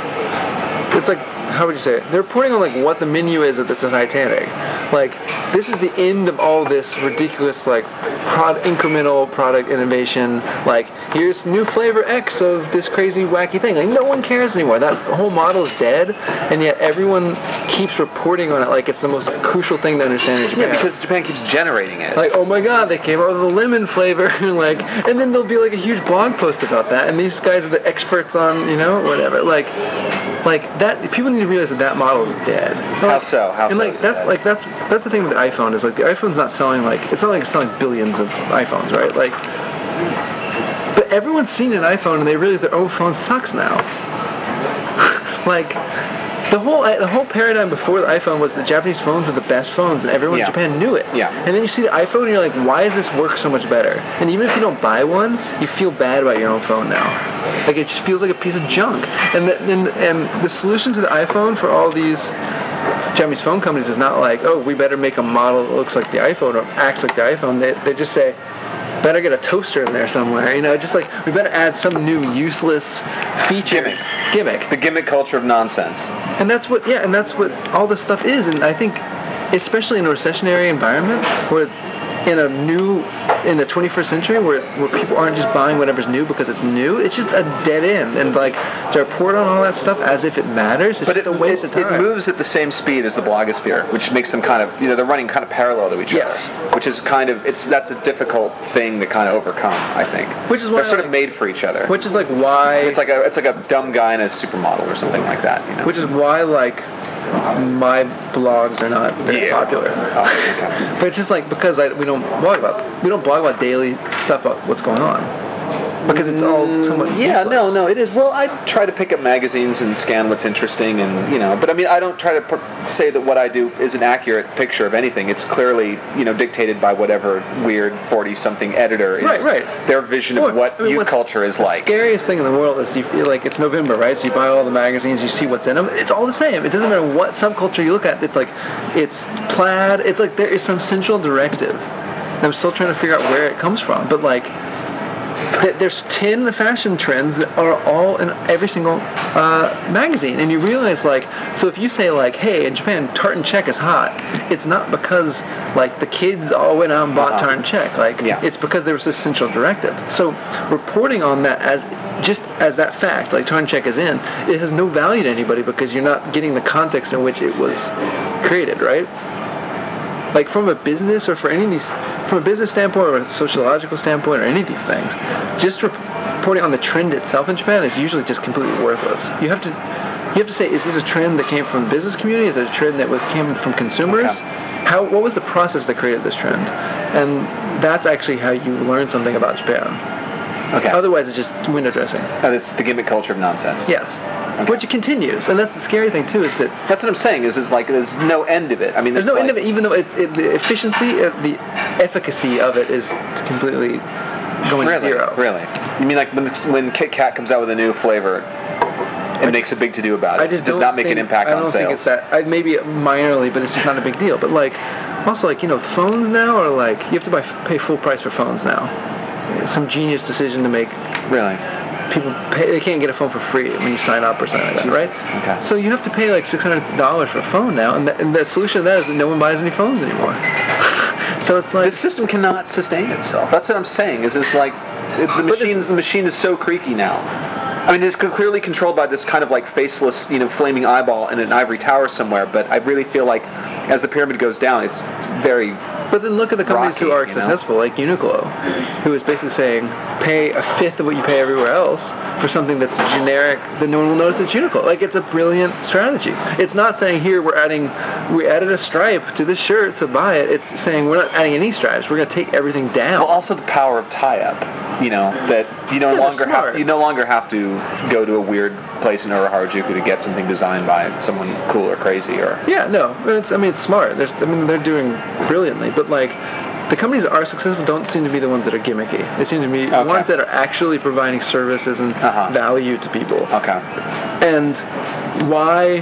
D: it's like how would you say it? They're reporting on like what the menu is at the Titanic. Like this is the end of all this ridiculous like prod incremental product innovation. Like here's new flavor X of this crazy wacky thing. Like no one cares anymore. That whole model is dead, and yet everyone keeps reporting on it like it's the most crucial thing to understand in Japan.
C: Yeah, because Japan keeps generating it.
D: Like, oh my god, they came out with a lemon flavor, like, and then there'll be like a huge blog post about that, and these guys are the experts on, you know, whatever. Like, like that. People need to realize that that model is dead.
C: How so? How
D: and
C: so
D: like that's like that's that's the thing with the iPhone is like the iPhone's not selling like it's not like it's selling billions of iPhones, right? Like, but everyone's seen an iPhone and they realize their own oh, phone sucks now. like. The whole the whole paradigm before the iPhone was the Japanese phones were the best phones, and everyone
C: Yeah.
D: in Japan knew it.
C: Yeah.
D: And then you see the iPhone, and you're like, why does this work so much better? And even if you don't buy one, you feel bad about your own phone now. Like it just feels like a piece of junk. And the, and, and the solution to the iPhone for all these Japanese phone companies is not like, oh, we better make a model that looks like the iPhone or acts like the iPhone. They, they just say, better get a toaster in there somewhere. You know, just like we better add some new useless feature
C: Gimmick.
D: gimmick.
C: the gimmick culture of nonsense.
D: And that's what, yeah, and that's what all this stuff is. And I think, especially in a recessionary environment, where in a new, in the 21st century, where where people aren't just buying whatever's new because it's new, it's just a dead end. And like to report on all that stuff as if it matters, it's
C: But
D: just
C: it,
D: a waste
C: it,
D: of time.
C: it moves at the same speed as the blogosphere, which makes them kind of, you know, they're running kind of parallel to each
D: Yes.
C: other, which is kind of, it's that's a difficult thing to kind of overcome, I think.
D: Which is why
C: they're sort
D: I
C: of made for each other.
D: Which is like why.
C: it's like a it's like a dumb guy in a supermodel or something like that, you know.
D: which is why like my blogs are not very
C: Yeah.
D: popular.
C: Oh, okay.
D: But it's just like because I, we don't blog about we don't blog about daily stuff about what's going on because it's all somewhat mm,
C: Yeah,
D: useless.
C: no, no, it is. Well, I try to pick up magazines and scan what's interesting, and you know, but I mean, I don't try to pr- say that what I do is an accurate picture of anything. It's clearly, you know, dictated by whatever weird forty-something editor is.
D: Right, right.
C: Their vision of what
D: I mean,
C: youth culture is
D: the
C: like.
D: scariest thing in the world is you feel like it's November, right? So you buy all the magazines, you see what's in them. It's all the same. It doesn't matter what subculture you look at. It's like it's plaid. It's like there is some central directive. And I'm still trying to figure out where it comes from, but like. There's 10 fashion trends that are all in every single uh, magazine, and you realize like, so if you say like, hey, in Japan, tartan check is hot, it's not because like the kids all went out and bought
C: Uh-huh.
D: tartan check, like
C: Yeah.
D: it's because there was this central directive. So reporting on that as just as that fact, like tartan check is in, it has no value to anybody because you're not getting the context in which it was created, right? Like from a business or for any of these, from a business standpoint or a sociological standpoint or any of these things, just reporting on the trend itself in Japan is usually just completely worthless. You have to, you have to say, is this a trend that came from the business community? Is it a trend that was came from consumers?
C: Okay.
D: How, what was the process that created this trend? And that's actually how you learn something about Japan.
C: Okay.
D: Otherwise, it's just window dressing.
C: Oh, and it's the gimmick culture of nonsense.
D: Yes. Which it continues, and that's the scary thing too, is that
C: That's what I'm saying. Is is like there's no end of it. I mean,
D: There's
C: it's
D: no end of it, even though it, it, the efficiency, the efficacy of it is completely going
C: Really,
D: to zero.
C: really. You mean like when when Kit Kat comes out with a new flavor, and makes a big to do about it.
D: I just
C: does
D: don't
C: make
D: think,
C: an impact
D: I
C: on
D: don't
C: sales.
D: think it's that. I, maybe minorly, but it's just not a big deal. But like, also like you know, phones now are like you have to buy pay full price for phones now. Some genius decision to make
C: really.
D: people pay. They can't get a phone for free when you sign up or something like that, right?
C: Okay.
D: So you have to pay like six hundred dollars for a phone now, and the, and the solution to that is that no one buys any phones anymore. so it's like
C: The system cannot sustain itself. That's what I'm saying. Is it's like it, the machines. The machine is so creaky now. I mean, it's clearly controlled by this kind of like faceless, you know, flaming eyeball in an ivory tower somewhere. But I really feel like as the pyramid goes down, it's very
D: But then look at the companies who
C: rocky,
D: are
C: you know?
D: successful, like Uniqlo, who is basically saying pay a fifth of what you pay everywhere else for something that's generic that no one will notice it's Uniqlo. Like it's a brilliant strategy. It's not saying here we're adding we added a stripe to this shirt to buy it. It's saying we're not adding any stripes. We're gonna take everything down.
C: Well, also the power of tie-up. You know that you no
D: Yeah,
C: longer
D: smart.
C: have you no longer have to go to a weird place in Ura Harajuku to get something designed by someone cool or crazy or.
D: Yeah, no, it's, I mean, it's smart. There's, I mean, they're doing brilliantly, but like, the companies that are successful don't seem to be the ones that are gimmicky. They seem to be
C: Okay.
D: ones that are actually providing services and
C: Uh-huh.
D: value to people.
C: Okay.
D: And why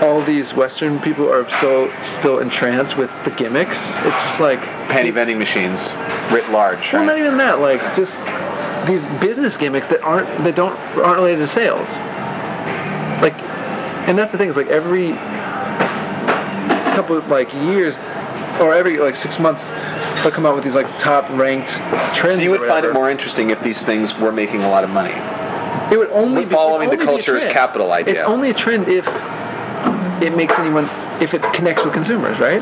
D: all these Western people are so still entranced with the gimmicks? It's like
C: Penny vending machines, writ large.
D: well,
C: right?
D: not even that. Like just these business gimmicks that aren't that don't aren't related to sales. Like, and that's the thing. Is like every couple of like years, or every like six months, they'll come out with these like top ranked trends.
C: So you would find it more interesting if these things were making a lot of money.
D: It would only be
C: following the
D: only a
C: culture
D: is
C: capital idea.
D: It's only a trend if it makes anyone if it connects with consumers, right?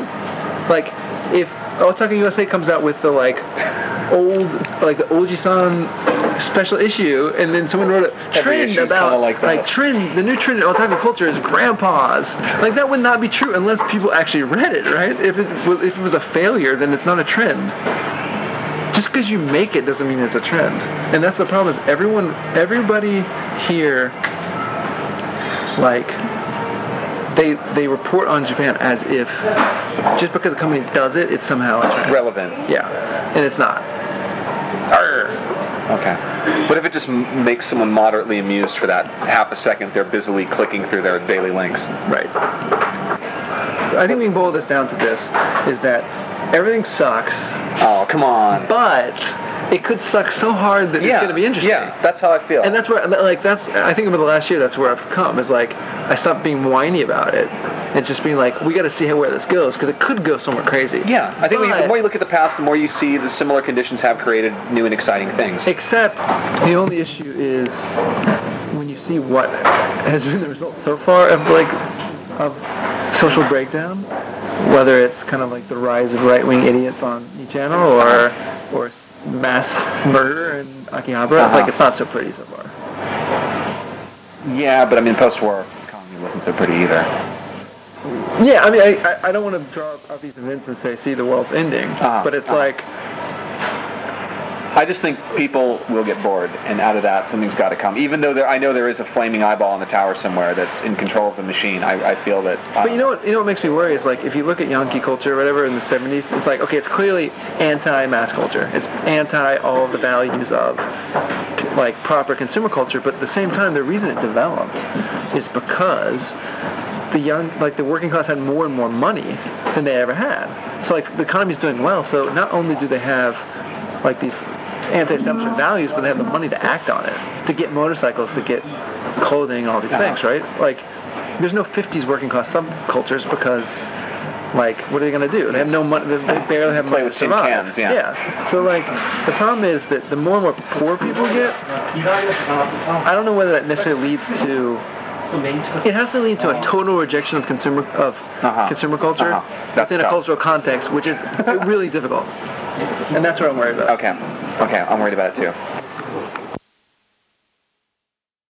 D: Like if Otaku USA comes out with the like old like the Oji-san special issue, and then someone wrote a trend about
C: kinda like
D: trend. The new trend in otaku culture is grandpas. Like that would not be true unless people actually read it, right? If it was if it was a failure, then it's not a trend. Just because you make it doesn't mean it's a trend. And that's the problem is everyone, everybody here, like, they they report on Japan as if just because a company does it, it's somehow a trend.
C: Relevant.
D: Yeah, and it's not.
C: Okay. What if it just makes someone moderately amused for that half a second? They're busily clicking through their daily links.
D: Right. I think we can boil this down to this: is that everything sucks,
C: Oh, come on.
D: but it could suck so hard that it's going to be interesting.
C: Yeah, that's how I feel.
D: And that's where, like, that's, I think over the last year, that's where I've come, is like, I stopped being whiny about it, and just being like, we gotta see how, where this goes, because it could go somewhere crazy.
C: yeah, I think you, the more you look at the past, the more you see the similar conditions have created new and exciting things.
D: Except, the only issue is, when you see what has been the result so far of, like, of social breakdown, whether it's kind of like the rise of right-wing idiots on each channel, or, or mass murder in Akihabara,
C: Uh-huh.
D: like, it's not so pretty so far.
C: Yeah, but I mean, post-war economy wasn't so pretty either.
D: Yeah, I mean, I, I, I don't want to draw up these events and say, see, the world's ending.
C: Uh-huh,
D: But it's
C: uh-huh.
D: like,
C: I just think people will get bored, and out of that, something's got to come. Even though there, I know there is a flaming eyeball in the tower somewhere that's in control of the machine, I, I feel that. uh,
D: but you know what? You know what makes me worry is like if you look at Yankee culture or whatever in the 70s, it's like okay, it's clearly anti-mass culture. It's anti all of the values of like proper consumer culture. But at the same time, the reason it developed is because the young, like the working class, had more and more money than they ever had. So like the economy's doing well. So not only do they have like these anti-establishment values, but they have the money to act on it, to get motorcycles, to get clothing, all these things, right? Like, there's no 50s working class subcultures because, like, what are they going to do? They have no money. They barely have money to survive.
C: cans, yeah.
D: Yeah. So like, the problem is that the more and more poor people get, I don't know whether that necessarily leads to. It has to lead to a total rejection of consumer of
C: Uh-huh.
D: consumer culture
C: Uh-huh. That's
D: within a cultural context, which is really difficult. And that's what I'm worried about.
C: Okay. Okay, I'm worried about it too.